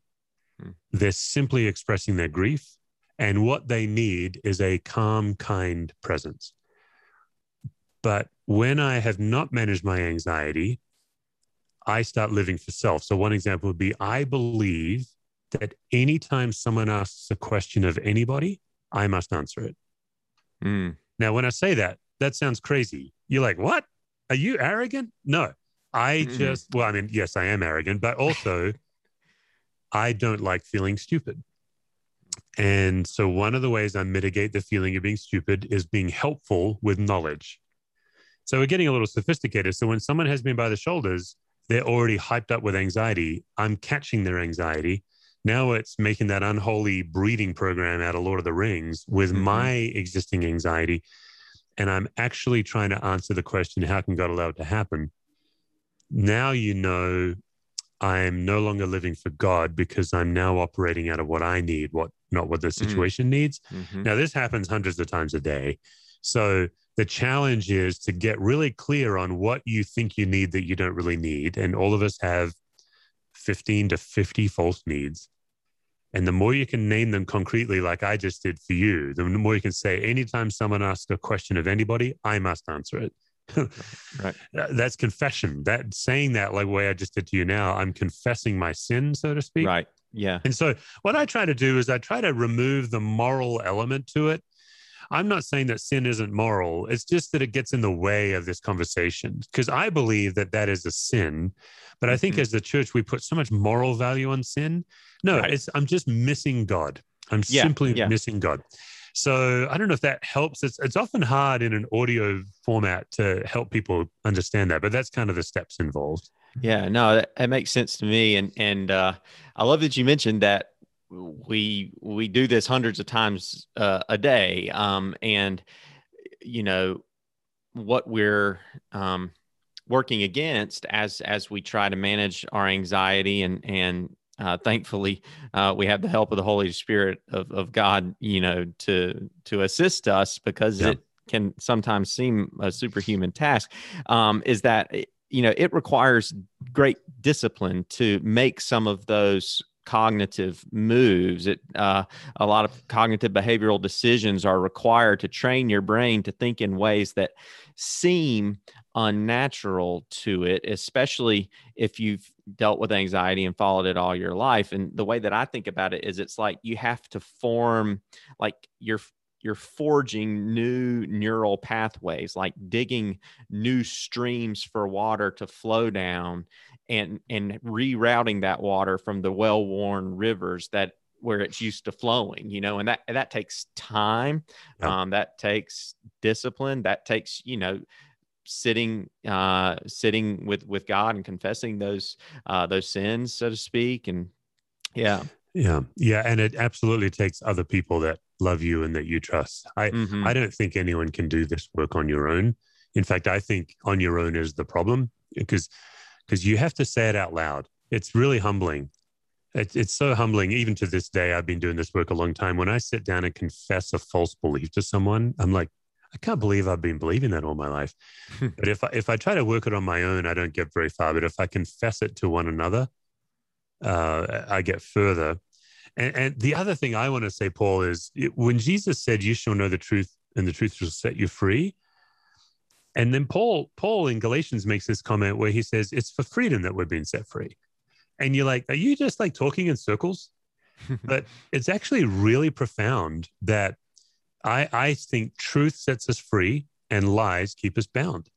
[SPEAKER 3] Hmm. They're simply expressing their grief. And what they need is a calm, kind presence. But when I have not managed my anxiety, I start living for self. So, one example would be I believe that anytime someone asks a question of anybody, I must answer it. Mm. Now, when I say that, that sounds crazy. You're like, what? Are you arrogant? No, I mm-hmm. just, well, I mean, yes, I am arrogant, but also I don't like feeling stupid. And so one of the ways I mitigate the feeling of being stupid is being helpful with knowledge. So we're getting a little sophisticated. So when someone has me by the shoulders, they're already hyped up with anxiety. I'm catching their anxiety. Now it's making that unholy breeding program out of Lord of the Rings with mm-hmm. my existing anxiety. And I'm actually trying to answer the question how can God allow it to happen? now you know I'm no longer living for God because I'm now operating out of what I need, what not what the mm. situation mm. needs. Mm-hmm. Now this happens hundreds of times a day. So the challenge is to get really clear on what you think you need that you don't really need. And all of us have 15 to 50 false needs. And the more you can name them concretely, like I just did for you, the more you can say, anytime someone asks a question of anybody, I must answer it. right. That's confession. That saying that like the way I just did to you now, I'm confessing my sin, so to speak.
[SPEAKER 1] Right. Yeah.
[SPEAKER 3] And so what I try to do is I try to remove the moral element to it. I'm not saying that sin isn't moral. It's just that it gets in the way of this conversation because I believe that that is a sin. But I think mm-hmm. as the church, we put so much moral value on sin. No, right. it's I'm just missing God. I'm yeah, simply yeah. missing God. So I don't know if that helps. It's it's often hard in an audio format to help people understand that, but that's kind of the steps involved.
[SPEAKER 1] Yeah, no, that, that makes sense to me, and and uh, I love that you mentioned that we we do this hundreds of times uh, a day, um, and you know what we're um, working against as as we try to manage our anxiety and and uh, thankfully uh, we have the help of the Holy Spirit of, of God, you know, to to assist us because yeah. it can sometimes seem a superhuman task. Um, is that you know it requires great discipline to make some of those cognitive moves. It uh, a lot of cognitive behavioral decisions are required to train your brain to think in ways that seem unnatural to it, especially if you've dealt with anxiety and followed it all your life. And the way that I think about it is, it's like you have to form like your you're forging new neural pathways like digging new streams for water to flow down and and rerouting that water from the well-worn rivers that where it's used to flowing you know and that that takes time yeah. um, that takes discipline that takes you know sitting uh sitting with with god and confessing those uh those sins so to speak and yeah
[SPEAKER 3] yeah yeah and it absolutely takes other people that love you and that you trust i mm-hmm. i don't think anyone can do this work on your own in fact i think on your own is the problem because because you have to say it out loud. It's really humbling. It's, it's so humbling. Even to this day, I've been doing this work a long time. When I sit down and confess a false belief to someone, I'm like, I can't believe I've been believing that all my life. but if I, if I try to work it on my own, I don't get very far. But if I confess it to one another, uh, I get further. And, and the other thing I want to say, Paul, is when Jesus said, "You shall know the truth, and the truth shall set you free," And then Paul, Paul in Galatians makes this comment where he says, It's for freedom that we're being set free. And you're like, Are you just like talking in circles? but it's actually really profound that I, I think truth sets us free and lies keep us bound.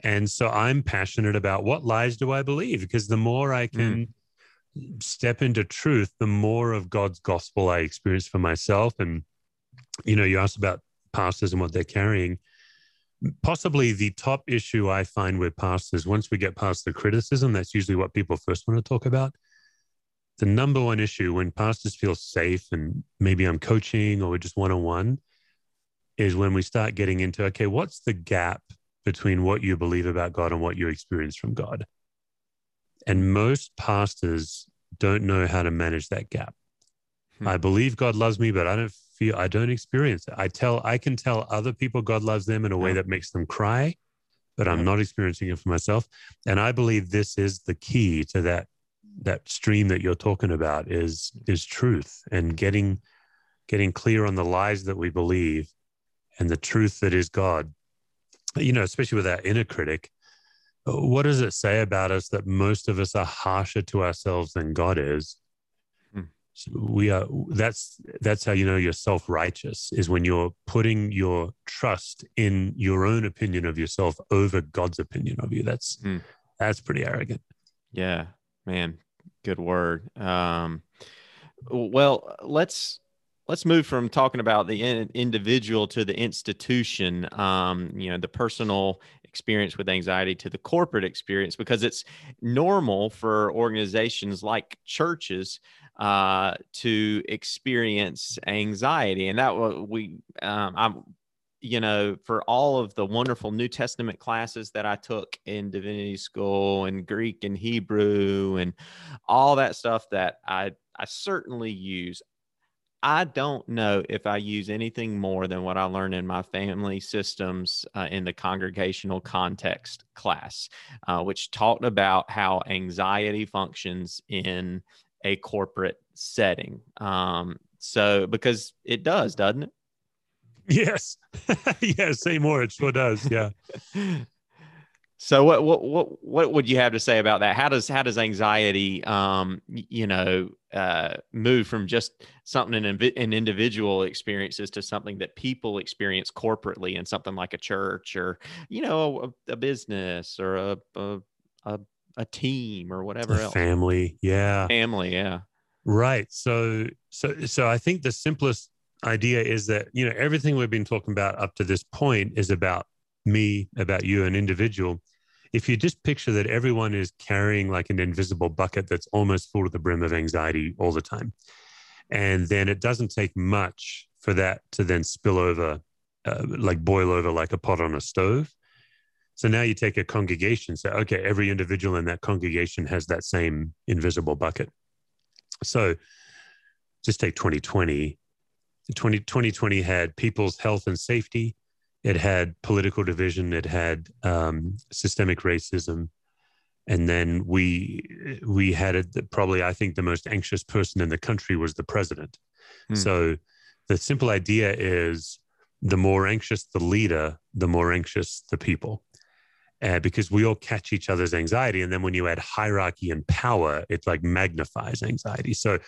[SPEAKER 3] And so I'm passionate about what lies do I believe? Because the more I can mm. step into truth, the more of God's gospel I experience for myself. And, you know, you asked about pastors and what they're carrying possibly the top issue I find with pastors, once we get past the criticism, that's usually what people first want to talk about. The number one issue when pastors feel safe and maybe I'm coaching or we're just one on one is when we start getting into okay, what's the gap between what you believe about God and what you experience from God? And most pastors don't know how to manage that gap. Hmm. I believe God loves me, but I don't feel I don't experience it. I tell I can tell other people God loves them in a way that makes them cry, but I'm not experiencing it for myself. And I believe this is the key to that that stream that you're talking about is is truth and getting getting clear on the lies that we believe and the truth that is God. You know, especially with our inner critic, what does it say about us that most of us are harsher to ourselves than God is? So we are that's that's how you know you're self-righteous is when you're putting your trust in your own opinion of yourself over God's opinion of you. That's mm. that's pretty arrogant.
[SPEAKER 1] Yeah, man, good word. Um, well, let's let's move from talking about the in, individual to the institution. Um, you know, the personal experience with anxiety to the corporate experience because it's normal for organizations like churches uh, to experience anxiety, and that we um, I'm you know for all of the wonderful New Testament classes that I took in divinity school and Greek and Hebrew and all that stuff that I I certainly use. I don't know if I use anything more than what I learned in my family systems uh, in the congregational context class, uh, which talked about how anxiety functions in a corporate setting. Um, so because it does, doesn't it?
[SPEAKER 3] Yes. yes. say more. It sure does. Yeah.
[SPEAKER 1] so what what what what would you have to say about that? How does how does anxiety um you know uh move from just something in an individual experiences to something that people experience corporately in something like a church or you know a, a business or a, a a a team or whatever a else.
[SPEAKER 3] Family, yeah.
[SPEAKER 1] Family, yeah.
[SPEAKER 3] Right. So so so I think the simplest idea is that, you know, everything we've been talking about up to this point is about me, about you, an individual. If you just picture that everyone is carrying like an invisible bucket that's almost full to the brim of anxiety all the time. And then it doesn't take much for that to then spill over, uh, like boil over like a pot on a stove So now you take a congregation, say, okay, every individual in that congregation has that same invisible bucket. So just take 2020. 20, 2020 had people's health and safety, it had political division, it had um, systemic racism. And then we we had it probably I think the most anxious person in the country was the president. Hmm. So the simple idea is the more anxious the leader, the more anxious the people uh, because we all catch each other's anxiety. And then when you add hierarchy and power, it like magnifies anxiety. So,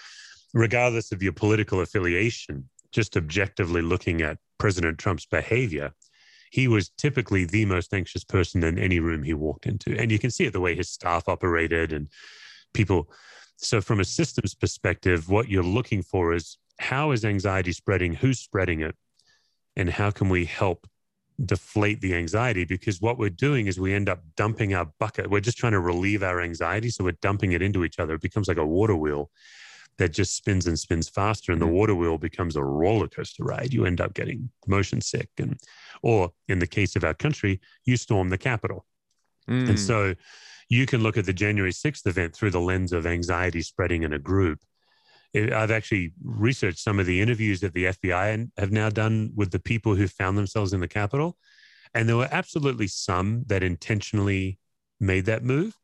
[SPEAKER 3] regardless of your political affiliation, just objectively looking at President Trump's behavior, he was typically the most anxious person in any room he walked into. And you can see it the way his staff operated and people. So, from a systems perspective, what you're looking for is how is anxiety spreading? Who's spreading it? And how can we help deflate the anxiety because what we're doing is we end up dumping our bucket. We're just trying to relieve our anxiety. So we're dumping it into each other. It becomes like a water wheel that just spins and spins faster. And the mm-hmm. water wheel becomes a roller coaster ride. You end up getting motion sick. And, or in the case of our country, you storm the Capitol. Mm. And so you can look at the January 6th event through the lens of anxiety spreading in a group I've actually researched some of the interviews that the FBI have now done with the people who found themselves in the Capitol. And there were absolutely some that intentionally made that move.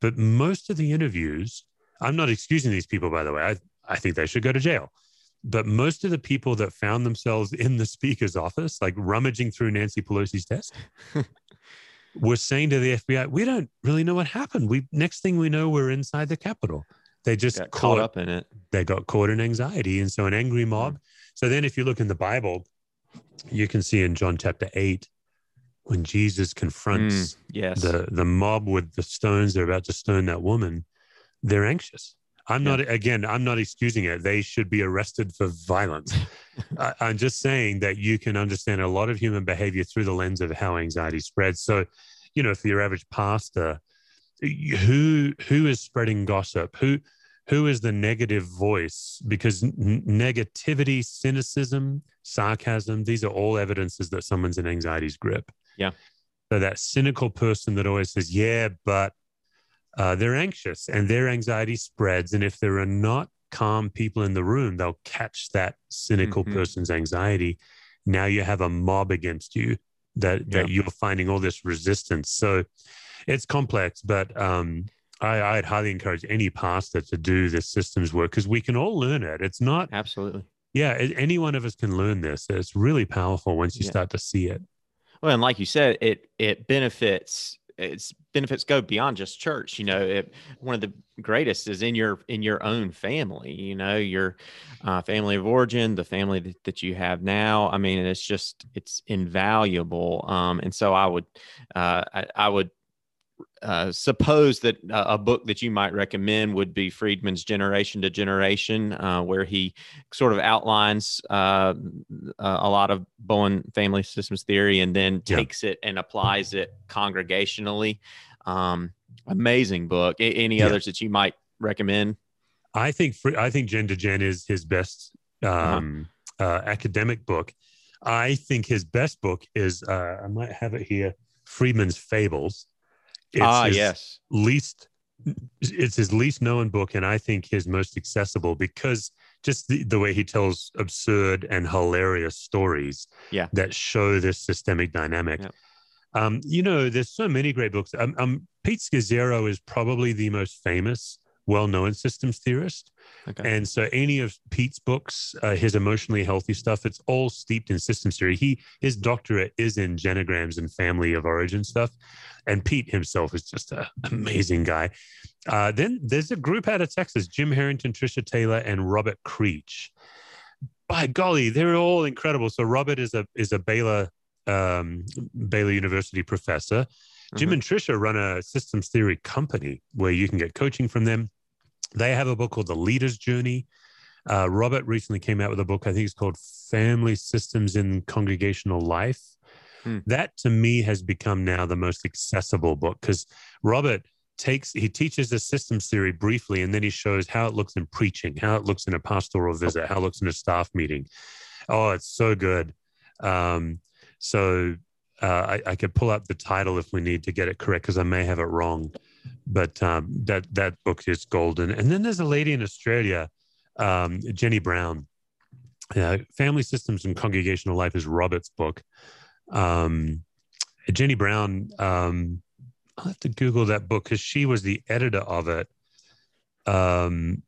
[SPEAKER 3] But most of the interviews, I'm not excusing these people, by the way, I, I think they should go to jail. But most of the people that found themselves in the speaker's office, like rummaging through Nancy Pelosi's desk, were saying to the FBI, "We don't really know what happened. We next thing we know, we're inside the Capitol." They just
[SPEAKER 1] got caught, caught up in it.
[SPEAKER 3] They got caught in anxiety. And so an angry mob. Mm. So then if you look in the Bible, you can see in John chapter 8, when Jesus confronts mm,
[SPEAKER 1] yes.
[SPEAKER 3] the, the mob with the stones, they're about to stone that woman, they're anxious. I'm yeah. not, again, I'm not excusing it. They should be arrested for violence. I, I'm just saying that you can understand a lot of human behavior through the lens of how anxiety spreads. So, you know, for your average pastor, who who is spreading gossip? Who who is the negative voice because n- negativity cynicism sarcasm these are all evidences that someone's in anxiety's grip
[SPEAKER 1] yeah
[SPEAKER 3] so that cynical person that always says yeah but uh, they're anxious and their anxiety spreads and if there are not calm people in the room they'll catch that cynical mm-hmm. person's anxiety now you have a mob against you that that you're finding all this resistance so it's complex but um I, I'd highly encourage any pastor to do this systems work because we can all learn it. It's not
[SPEAKER 1] absolutely.
[SPEAKER 3] Yeah, any one of us can learn this. It's really powerful once you yeah. start to see it.
[SPEAKER 1] Well, and like you said, it it benefits its benefits go beyond just church. You know, it, one of the greatest is in your in your own family. You know, your uh, family of origin, the family that, that you have now. I mean, it's just it's invaluable. Um, and so I would uh, I, I would uh, suppose that uh, a book that you might recommend would be Friedman's Generation to Generation, uh, where he sort of outlines uh, a lot of Bowen family systems theory and then takes yeah. it and applies it congregationally. Um, amazing book. A- any yeah. others that you might recommend?
[SPEAKER 3] I think I think Gen to Gen is his best uh-huh. um, uh-huh. academic book. I think his best book is I might have it here. Friedman's Fables
[SPEAKER 1] it's ah, yes.
[SPEAKER 3] Least, it's his least known book, and I think his most accessible because just the, the way he tells absurd and hilarious stories
[SPEAKER 1] yeah.
[SPEAKER 3] that show this systemic dynamic. Yeah. Um, you know, there's so many great books. Um, um, Pete Scazzero is probably the most famous well-known systems theorist. Okay. And so any of Pete's books, uh, his emotionally healthy stuff, it's all steeped in systems theory. He his doctorate is in genograms and family of origin stuff. And Pete himself is just an amazing guy. Uh, then there's a group out of Texas, Jim Herrington, Trisha Taylor, and Robert Creech. By golly, they're all incredible. So Robert is a is a Baylor um, Baylor University professor. Jim mm-hmm. and Trisha run a systems theory company where you can get coaching from them. They have a book called The Leader's Journey. Uh, Robert recently came out with a book, I think it's called Family Systems in Congregational Life. Hmm. That to me has become now the most accessible book because Robert takes, he teaches the systems theory briefly and then he shows how it looks in preaching, how it looks in a pastoral visit, how it looks in a staff meeting. Oh, it's so good. Um, so Uh, I, I could pull up the title if we need to get it correct because I may have it wrong. But um, that that book is golden. And then there's a lady in Australia, um, Jenny Brown. Uh, Family Systems and Congregational Life is Robert's book. Um, Jenny Brown, um, I'll have to Google that book because she was the editor of it. Um,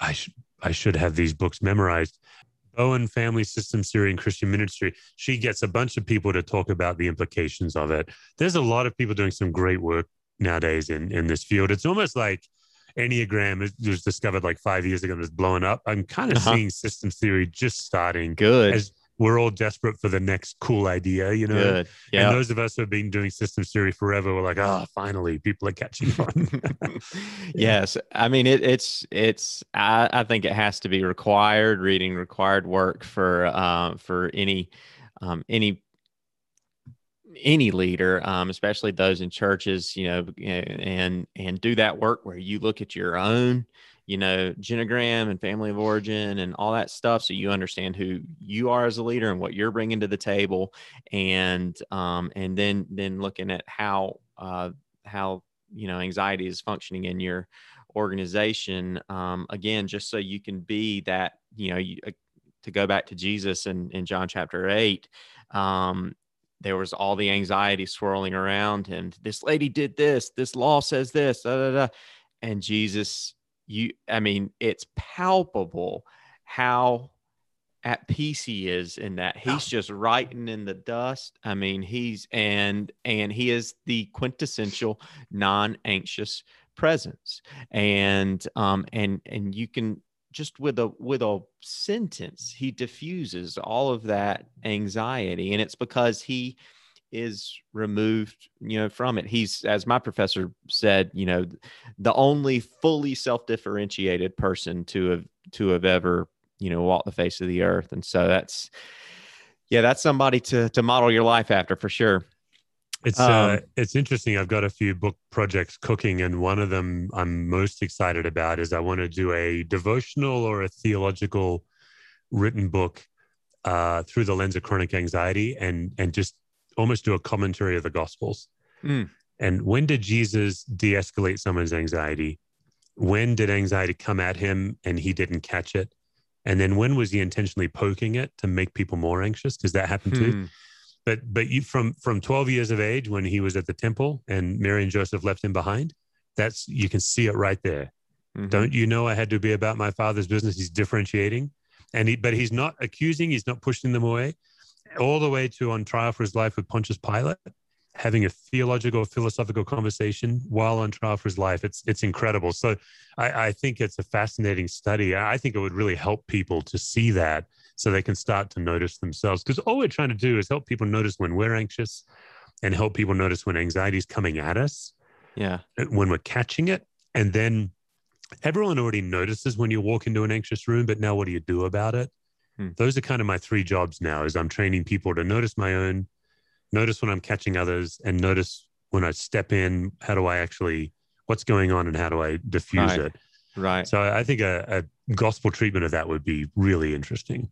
[SPEAKER 3] I should I should have these books memorized. Bowen Family Systems Theory and Christian Ministry. She gets a bunch of people to talk about the implications of it. There's a lot of people doing some great work nowadays in in this field. It's almost like Enneagram was discovered like five years ago and is blowing up. I'm kind of uh-huh. seeing systems theory just starting.
[SPEAKER 1] Good.
[SPEAKER 3] As we're all desperate for the next cool idea, you know. Good. Yeah. And those of us who have been doing systems theory forever, we're like, oh, finally, people are catching on.
[SPEAKER 1] yes, I mean it, it's it's. I, I think it has to be required reading, required work for uh, for any um, any any leader, um, especially those in churches, you know, and and do that work where you look at your own you know, genogram and family of origin and all that stuff. So you understand who you are as a leader and what you're bringing to the table. And, um, and then, then looking at how, uh, how, you know, anxiety is functioning in your organization. Um, again, just so you can be that, you know, you, uh, to go back to Jesus in, in John chapter eight, um, there was all the anxiety swirling around him. This lady did this. This law says this. Da, da, da. And Jesus you i mean it's palpable how at peace he is in that he's just writing in the dust i mean he's and and he is the quintessential non-anxious presence and um and and you can just with a with a sentence he diffuses all of that anxiety and it's because he is removed you know from it. He's as my professor said you know the only fully self-differentiated person to have to have ever you know walked the face of the earth. And so that's yeah that's somebody to to model your life after for sure
[SPEAKER 3] it's uh, um, uh, it's interesting i've got a few book projects cooking and one of them i'm most excited about is i want to do a devotional or a theological written book uh, through the lens of chronic anxiety and and just almost do a commentary of the Gospels. Mm. And when did Jesus de escalate someone's anxiety? When did anxiety come at him and he didn't catch it? And then when was he intentionally poking it to make people more anxious? Does that happen too? But but you from from 12 years of age when he was at the temple and Mary and Joseph left him behind, that's you can see it right there. Mm-hmm. Don't you know I had to be about my father's business? He's differentiating. And he but he's not accusing, he's not pushing them away all the way to on trial for his life with Pontius Pilate, having a theological, philosophical conversation while on trial for his life. It's it's incredible. So I, I think it's a fascinating study. I think it would really help people to see that so they can start to notice themselves. Because all we're trying to do is help people notice when we're anxious and help people notice when anxiety is coming at us.
[SPEAKER 1] Yeah.
[SPEAKER 3] When we're catching it. And then everyone already notices when you walk into an anxious room, but now what do you do about it? Hmm. Those are kind of my three jobs now is I'm training people to notice my own, notice when I'm catching others and notice when I step in, how do I actually, what's going on and how do I diffuse
[SPEAKER 1] right.
[SPEAKER 3] it?
[SPEAKER 1] Right.
[SPEAKER 3] So I think a, a gospel treatment of that would be really interesting.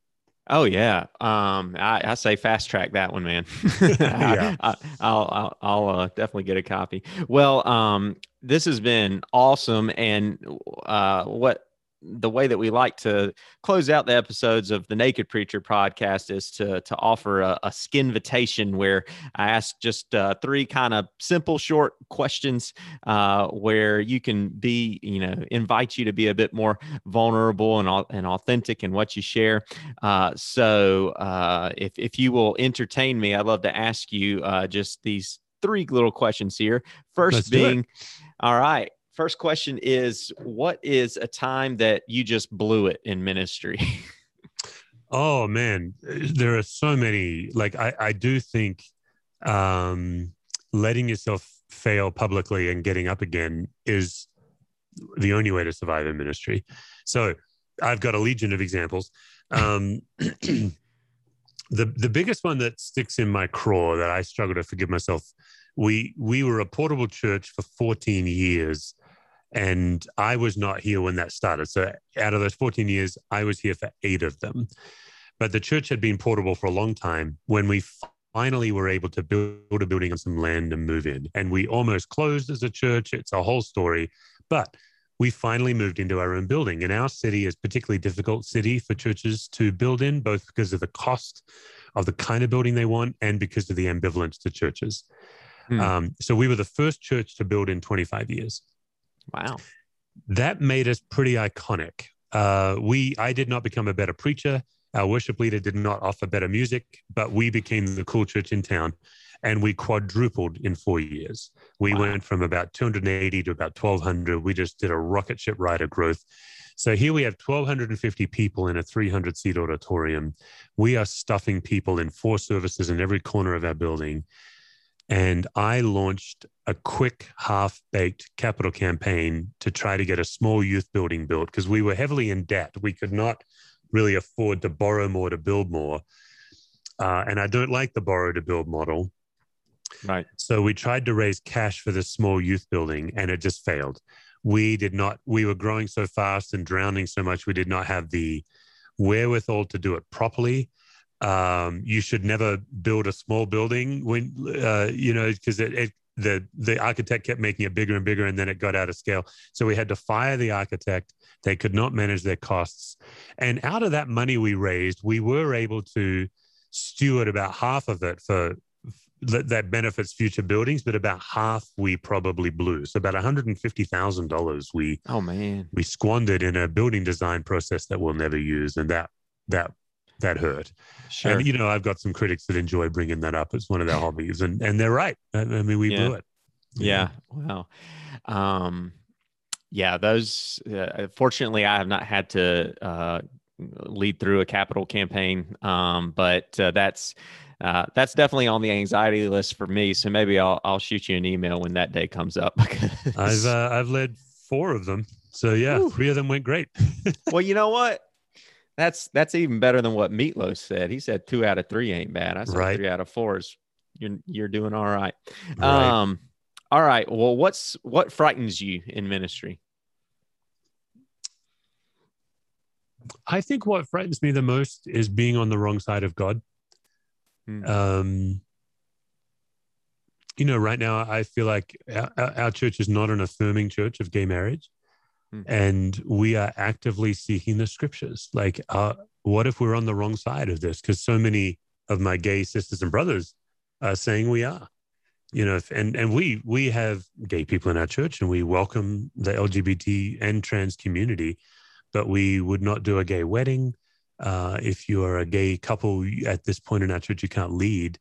[SPEAKER 1] Oh yeah, um, I, I, say fast track that one, man. yeah, I, will I'll, I'll uh, definitely get a copy. Well, um, this has been awesome, and uh, what the way that we like to close out the episodes of the Naked Preacher podcast is to to offer a, a skinvitation where I ask just uh, three kind of simple, short questions uh, where you can be, you know, invite you to be a bit more vulnerable and and authentic in what you share. Uh, so uh, if if you will entertain me, I'd love to ask you uh, just these three little questions here. 1st being, all right First question is What is a time that you just blew it in ministry?
[SPEAKER 3] oh, man. There are so many. Like, I, I do think um, letting yourself fail publicly and getting up again is the only way to survive in ministry. So I've got a legion of examples. Um, the the biggest one that sticks in my craw that I struggle to forgive myself. We we were a portable church for 14 years, and I was not here when that started. So out of those 14 years, I was here for eight of them. But the church had been portable for a long time. When we finally were able to build a building on some land and move in. And we almost closed as a church. It's a whole story. But we finally moved into our own building. And our city is particularly difficult city for churches to build in, both because of the cost of the kind of building they want and because of the ambivalence to churches.
[SPEAKER 1] Hmm.
[SPEAKER 3] Um, so we were the first church to build in 25 years.
[SPEAKER 1] Wow.
[SPEAKER 3] That made us pretty iconic. Uh, we, I did not become a better preacher. Our worship leader did not offer better music, but we became the cool church in town and we quadrupled in four years. We
[SPEAKER 1] Wow.
[SPEAKER 3] went from about 280 to about 1,200. We just did a rocket ship ride of growth. So here we have 1,250 people in a 300 seat auditorium. We are stuffing people in four services in every corner of our building. And I launched a quick, half baked capital campaign to try to get a small youth building built because we were heavily in debt. We could not really afford to borrow more to build more. Uh, and I don't like the borrow to build model.
[SPEAKER 1] Right.
[SPEAKER 3] So we tried to raise cash for this small youth building and it just failed. We did not, we were growing so fast and drowning so much, we did not have the wherewithal to do it properly. Um, you should never build a small building when, uh, you know, because it, it, the, the architect kept making it bigger and bigger and then it got out of scale. So we had to fire the architect. They could not manage their costs. And out of that money we raised, we were able to steward about half of it for that, that benefits future buildings, but about half we probably blew. So about $150,000 we
[SPEAKER 1] Oh man.
[SPEAKER 3] we squandered in a building design process that we'll never use, and that that that hurt.
[SPEAKER 1] Sure.
[SPEAKER 3] And you know, I've got some critics that enjoy bringing that up as one of their hobbies, and and they're right. I, mean, we
[SPEAKER 1] Yeah.
[SPEAKER 3] blew it.
[SPEAKER 1] Yeah. Wow. Um, yeah. Those. Uh, fortunately, I have not had to uh, lead through a capital campaign, um, but uh, that's uh, that's definitely on the anxiety list for me. So maybe I'll I'll shoot you an email when that day comes up.
[SPEAKER 3] I've uh, I've led four of them, so yeah,
[SPEAKER 1] Whew.
[SPEAKER 3] three of them went great.
[SPEAKER 1] well, you know what? That's that's even better than what Meat Loaf said. He said two out of three ain't bad. I said
[SPEAKER 3] Right.
[SPEAKER 1] three out of four is you're you're doing all right.
[SPEAKER 3] Right.
[SPEAKER 1] Um, all right. Well, what's what frightens you in ministry?
[SPEAKER 3] I think what frightens me the most is being on the wrong side of God.
[SPEAKER 1] Hmm.
[SPEAKER 3] Um, you know, right now I feel like our, our our church is not an affirming church of gay marriage,
[SPEAKER 1] Hmm.
[SPEAKER 3] and we are actively seeking the scriptures. Like, uh, what if we're on the wrong side of this? Because so many of my gay sisters and brothers are saying we are. You know, if, and and we we have gay people in our church, and we welcome the LGBT and trans community, but we would not do a gay wedding. Uh, if you are a gay couple at this point in our church, you can't lead.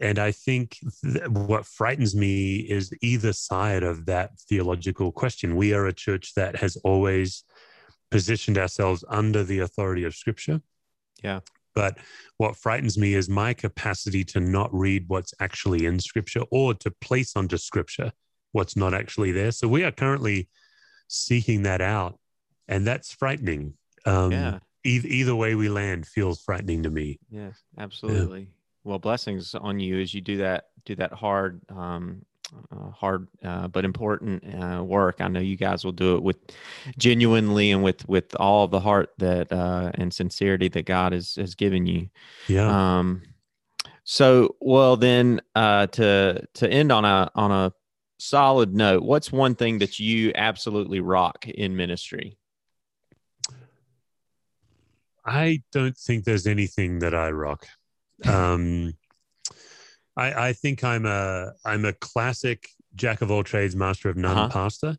[SPEAKER 3] And I think th- what frightens me is either side of that theological question. We are a church that has always positioned ourselves under the authority of Scripture.
[SPEAKER 1] Yeah.
[SPEAKER 3] But what frightens me is my capacity to not read what's actually in Scripture or to place onto Scripture what's not actually there. So we are currently seeking that out, and that's frightening. Um,
[SPEAKER 1] yeah.
[SPEAKER 3] Either, either way we land feels frightening to me.
[SPEAKER 1] Yeah. Absolutely. Well, blessings on you as you do that do that hard, um, uh, hard uh, but important uh, work. I know you guys will do it with genuinely and with with all the heart that uh, and sincerity that God has has given you.
[SPEAKER 3] Yeah.
[SPEAKER 1] Um, so well then uh, to to end on a on a solid note, what's one thing that you absolutely rock in ministry?
[SPEAKER 3] I don't think there's anything that I rock. Um, I, I think I'm a I'm a classic jack of all trades, master of none
[SPEAKER 1] Uh-huh.
[SPEAKER 3] pastor.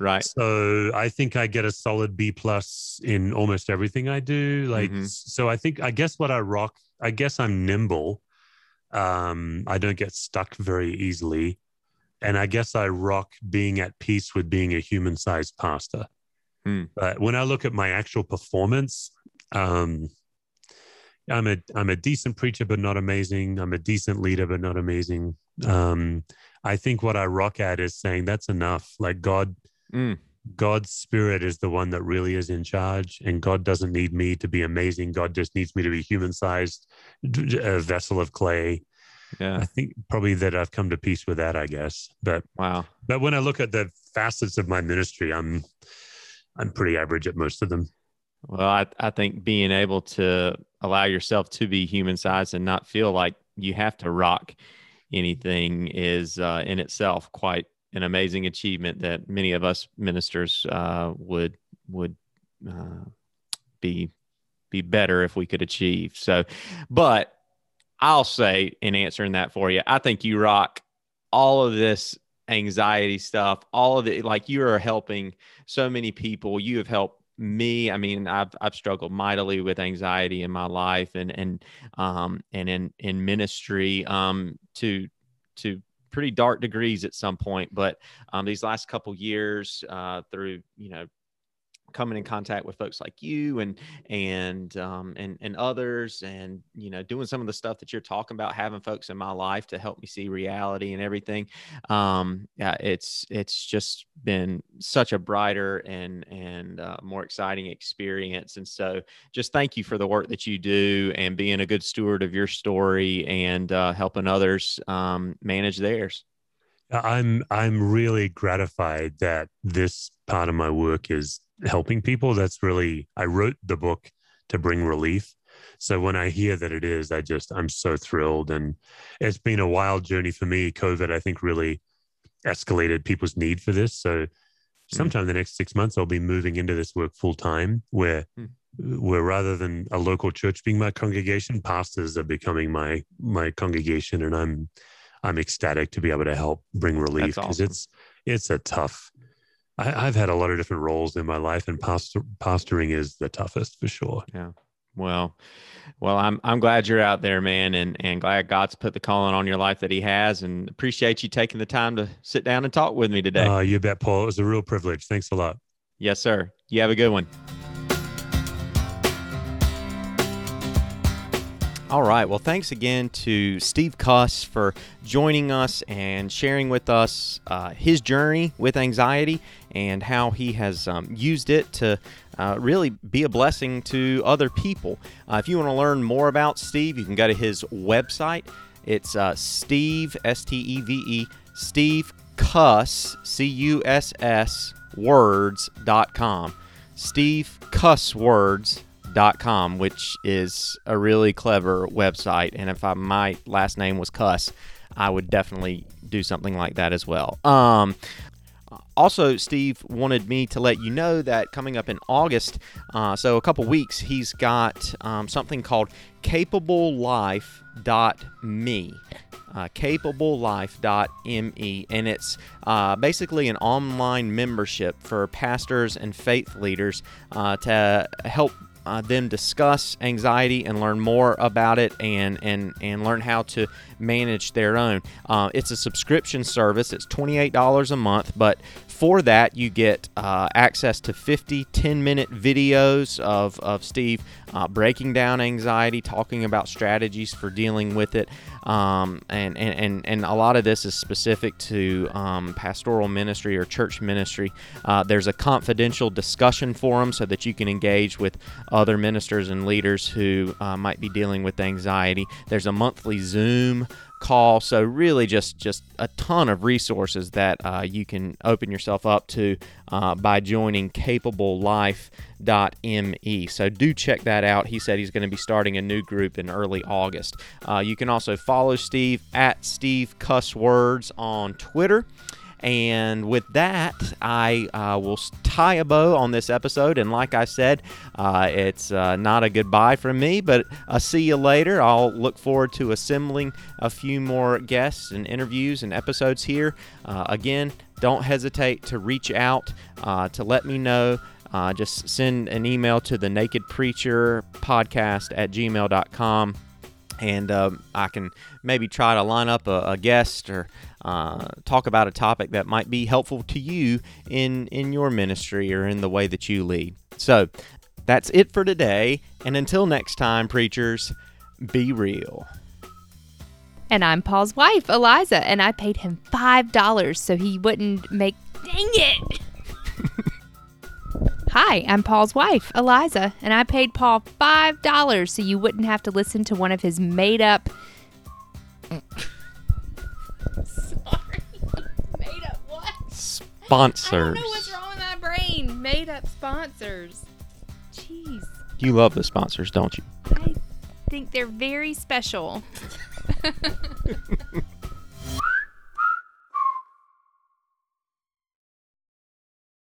[SPEAKER 1] Right.
[SPEAKER 3] So I think I get a solid B plus in almost everything I do. Like
[SPEAKER 1] Mhm.
[SPEAKER 3] so, I think I guess what I rock. I guess I'm nimble. Um, I don't get stuck very easily, and I guess I rock being at peace with being a human sized pastor.
[SPEAKER 1] Hmm.
[SPEAKER 3] But when I look at my actual performance, um, I'm a I'm a decent preacher, but not amazing. I'm a decent leader, but not amazing. Um, I think what I rock at is saying that's enough. Like God,
[SPEAKER 1] Mm.
[SPEAKER 3] God's spirit is the one that really is in charge, and God doesn't need me to be amazing. God just needs me to be human sized, a vessel of clay.
[SPEAKER 1] Yeah.
[SPEAKER 3] I think probably that I've come to peace with that. I guess, but
[SPEAKER 1] Wow.
[SPEAKER 3] but when I look at the facets of my ministry, I'm I'm pretty average at most of them.
[SPEAKER 1] Well, I, I think being able to allow yourself to be human sized and not feel like you have to rock anything is uh, in itself quite an amazing achievement that many of us ministers uh, would would uh, be be better if we could achieve. So, but I'll say in answering that for you, I think you rock all of this anxiety stuff, all of it. Like you are helping so many people. You have helped me. I mean, I've I've struggled mightily with anxiety in my life and and um and in in ministry um to to pretty dark degrees at some point. But um, these last couple years, uh, through you know coming in contact with folks like you and and um, and and others and you know doing some of the stuff that you're talking about having folks in my life to help me see reality and everything um, yeah it's it's just been such a brighter and and uh, more exciting experience. And so just thank you for the work that you do and being a good steward of your story and uh, helping others um, manage theirs.
[SPEAKER 3] I'm I'm really gratified that this part of my work is helping people. That's really I wrote the book to bring relief. So when I hear that it is, I just I'm so thrilled. And it's been a wild journey for me. COVID, I think, really escalated people's need for this. So sometime mm. the next six months, I'll be moving into this work full time, where mm. where rather than a local church being my congregation, pastors are becoming my my congregation, and I'm I'm ecstatic to be able to help bring relief because awesome. it's it's a tough. I, have had a lot of different roles in my life, and pastor, pastoring is the toughest for sure.
[SPEAKER 1] Yeah. Well, well, I'm I'm glad you're out there, man, and and glad God's put the calling on your life that He has, and appreciate you taking the time to sit down and talk with me today.
[SPEAKER 3] Uh, you bet, Paul. It was a real privilege. Thanks a lot.
[SPEAKER 1] Yes, sir. You have a good one. All right. Well, thanks again to Steve Cuss for joining us and sharing with us uh, his journey with anxiety and how he has um, used it to uh, really be a blessing to other people. Uh, if you want to learn more about Steve, you can go to his website. It's uh, Steve, S T E V E, Steve Cuss, C U S S, words.com. Steve Cuss Words com, which is a really clever website. And if I, my last name was Cuss, I would definitely do something like that as well. Um, also, Steve wanted me to let you know that coming up in August, uh, so a couple weeks, he's got um, something called CapableLife.me. Uh, capablelife.me, and it's uh, basically an online membership for pastors and faith leaders uh, to help uh, them discuss anxiety and learn more about it and and and learn how to manage their own. Uh, it's a subscription service. It's twenty eight dollars a month, but for that you get uh, access to 50 10 minute videos of, of Steve uh, breaking down anxiety, talking about strategies for dealing with it. Um, and, and, and, and a lot of this is specific to um, pastoral ministry or church ministry. Uh, there's a confidential discussion forum so that you can engage with other ministers and leaders who uh, might be dealing with anxiety. There's a monthly Zoom call. So really, just just a ton of resources that uh, you can open yourself up to uh, by joining CapableLife.me. So do check that out. He said he's going to be starting a new group in early August. Uh, you can also follow Steve at Steve Cuss Words on Twitter. And with that, I uh, will tie a bow on this episode. And like I said, uh, it's uh, not a goodbye from me, but I'll see you later. I'll look forward to assembling a few more guests and interviews and episodes here. Uh, again, don't hesitate to reach out uh, to let me know. Uh, just send an email to the naked preacher podcast at gmail.com and um, I can maybe try to line up a, a guest or uh, talk about a topic that might be helpful to you in in your ministry or in the way that you lead. So that's it for today, and until next time, preachers, be real.
[SPEAKER 2] And I'm Paul's wife, Eliza, and I paid him five dollars so he wouldn't make. Dang it! Hi, I'm Paul's wife, Eliza, and I paid Paul five dollars so you wouldn't have to listen to one of his made up.
[SPEAKER 1] Sponsors. I
[SPEAKER 2] don't know what's wrong with my brain. Made up sponsors. Jeez.
[SPEAKER 1] You love the sponsors, don't you?
[SPEAKER 2] I think they're very special.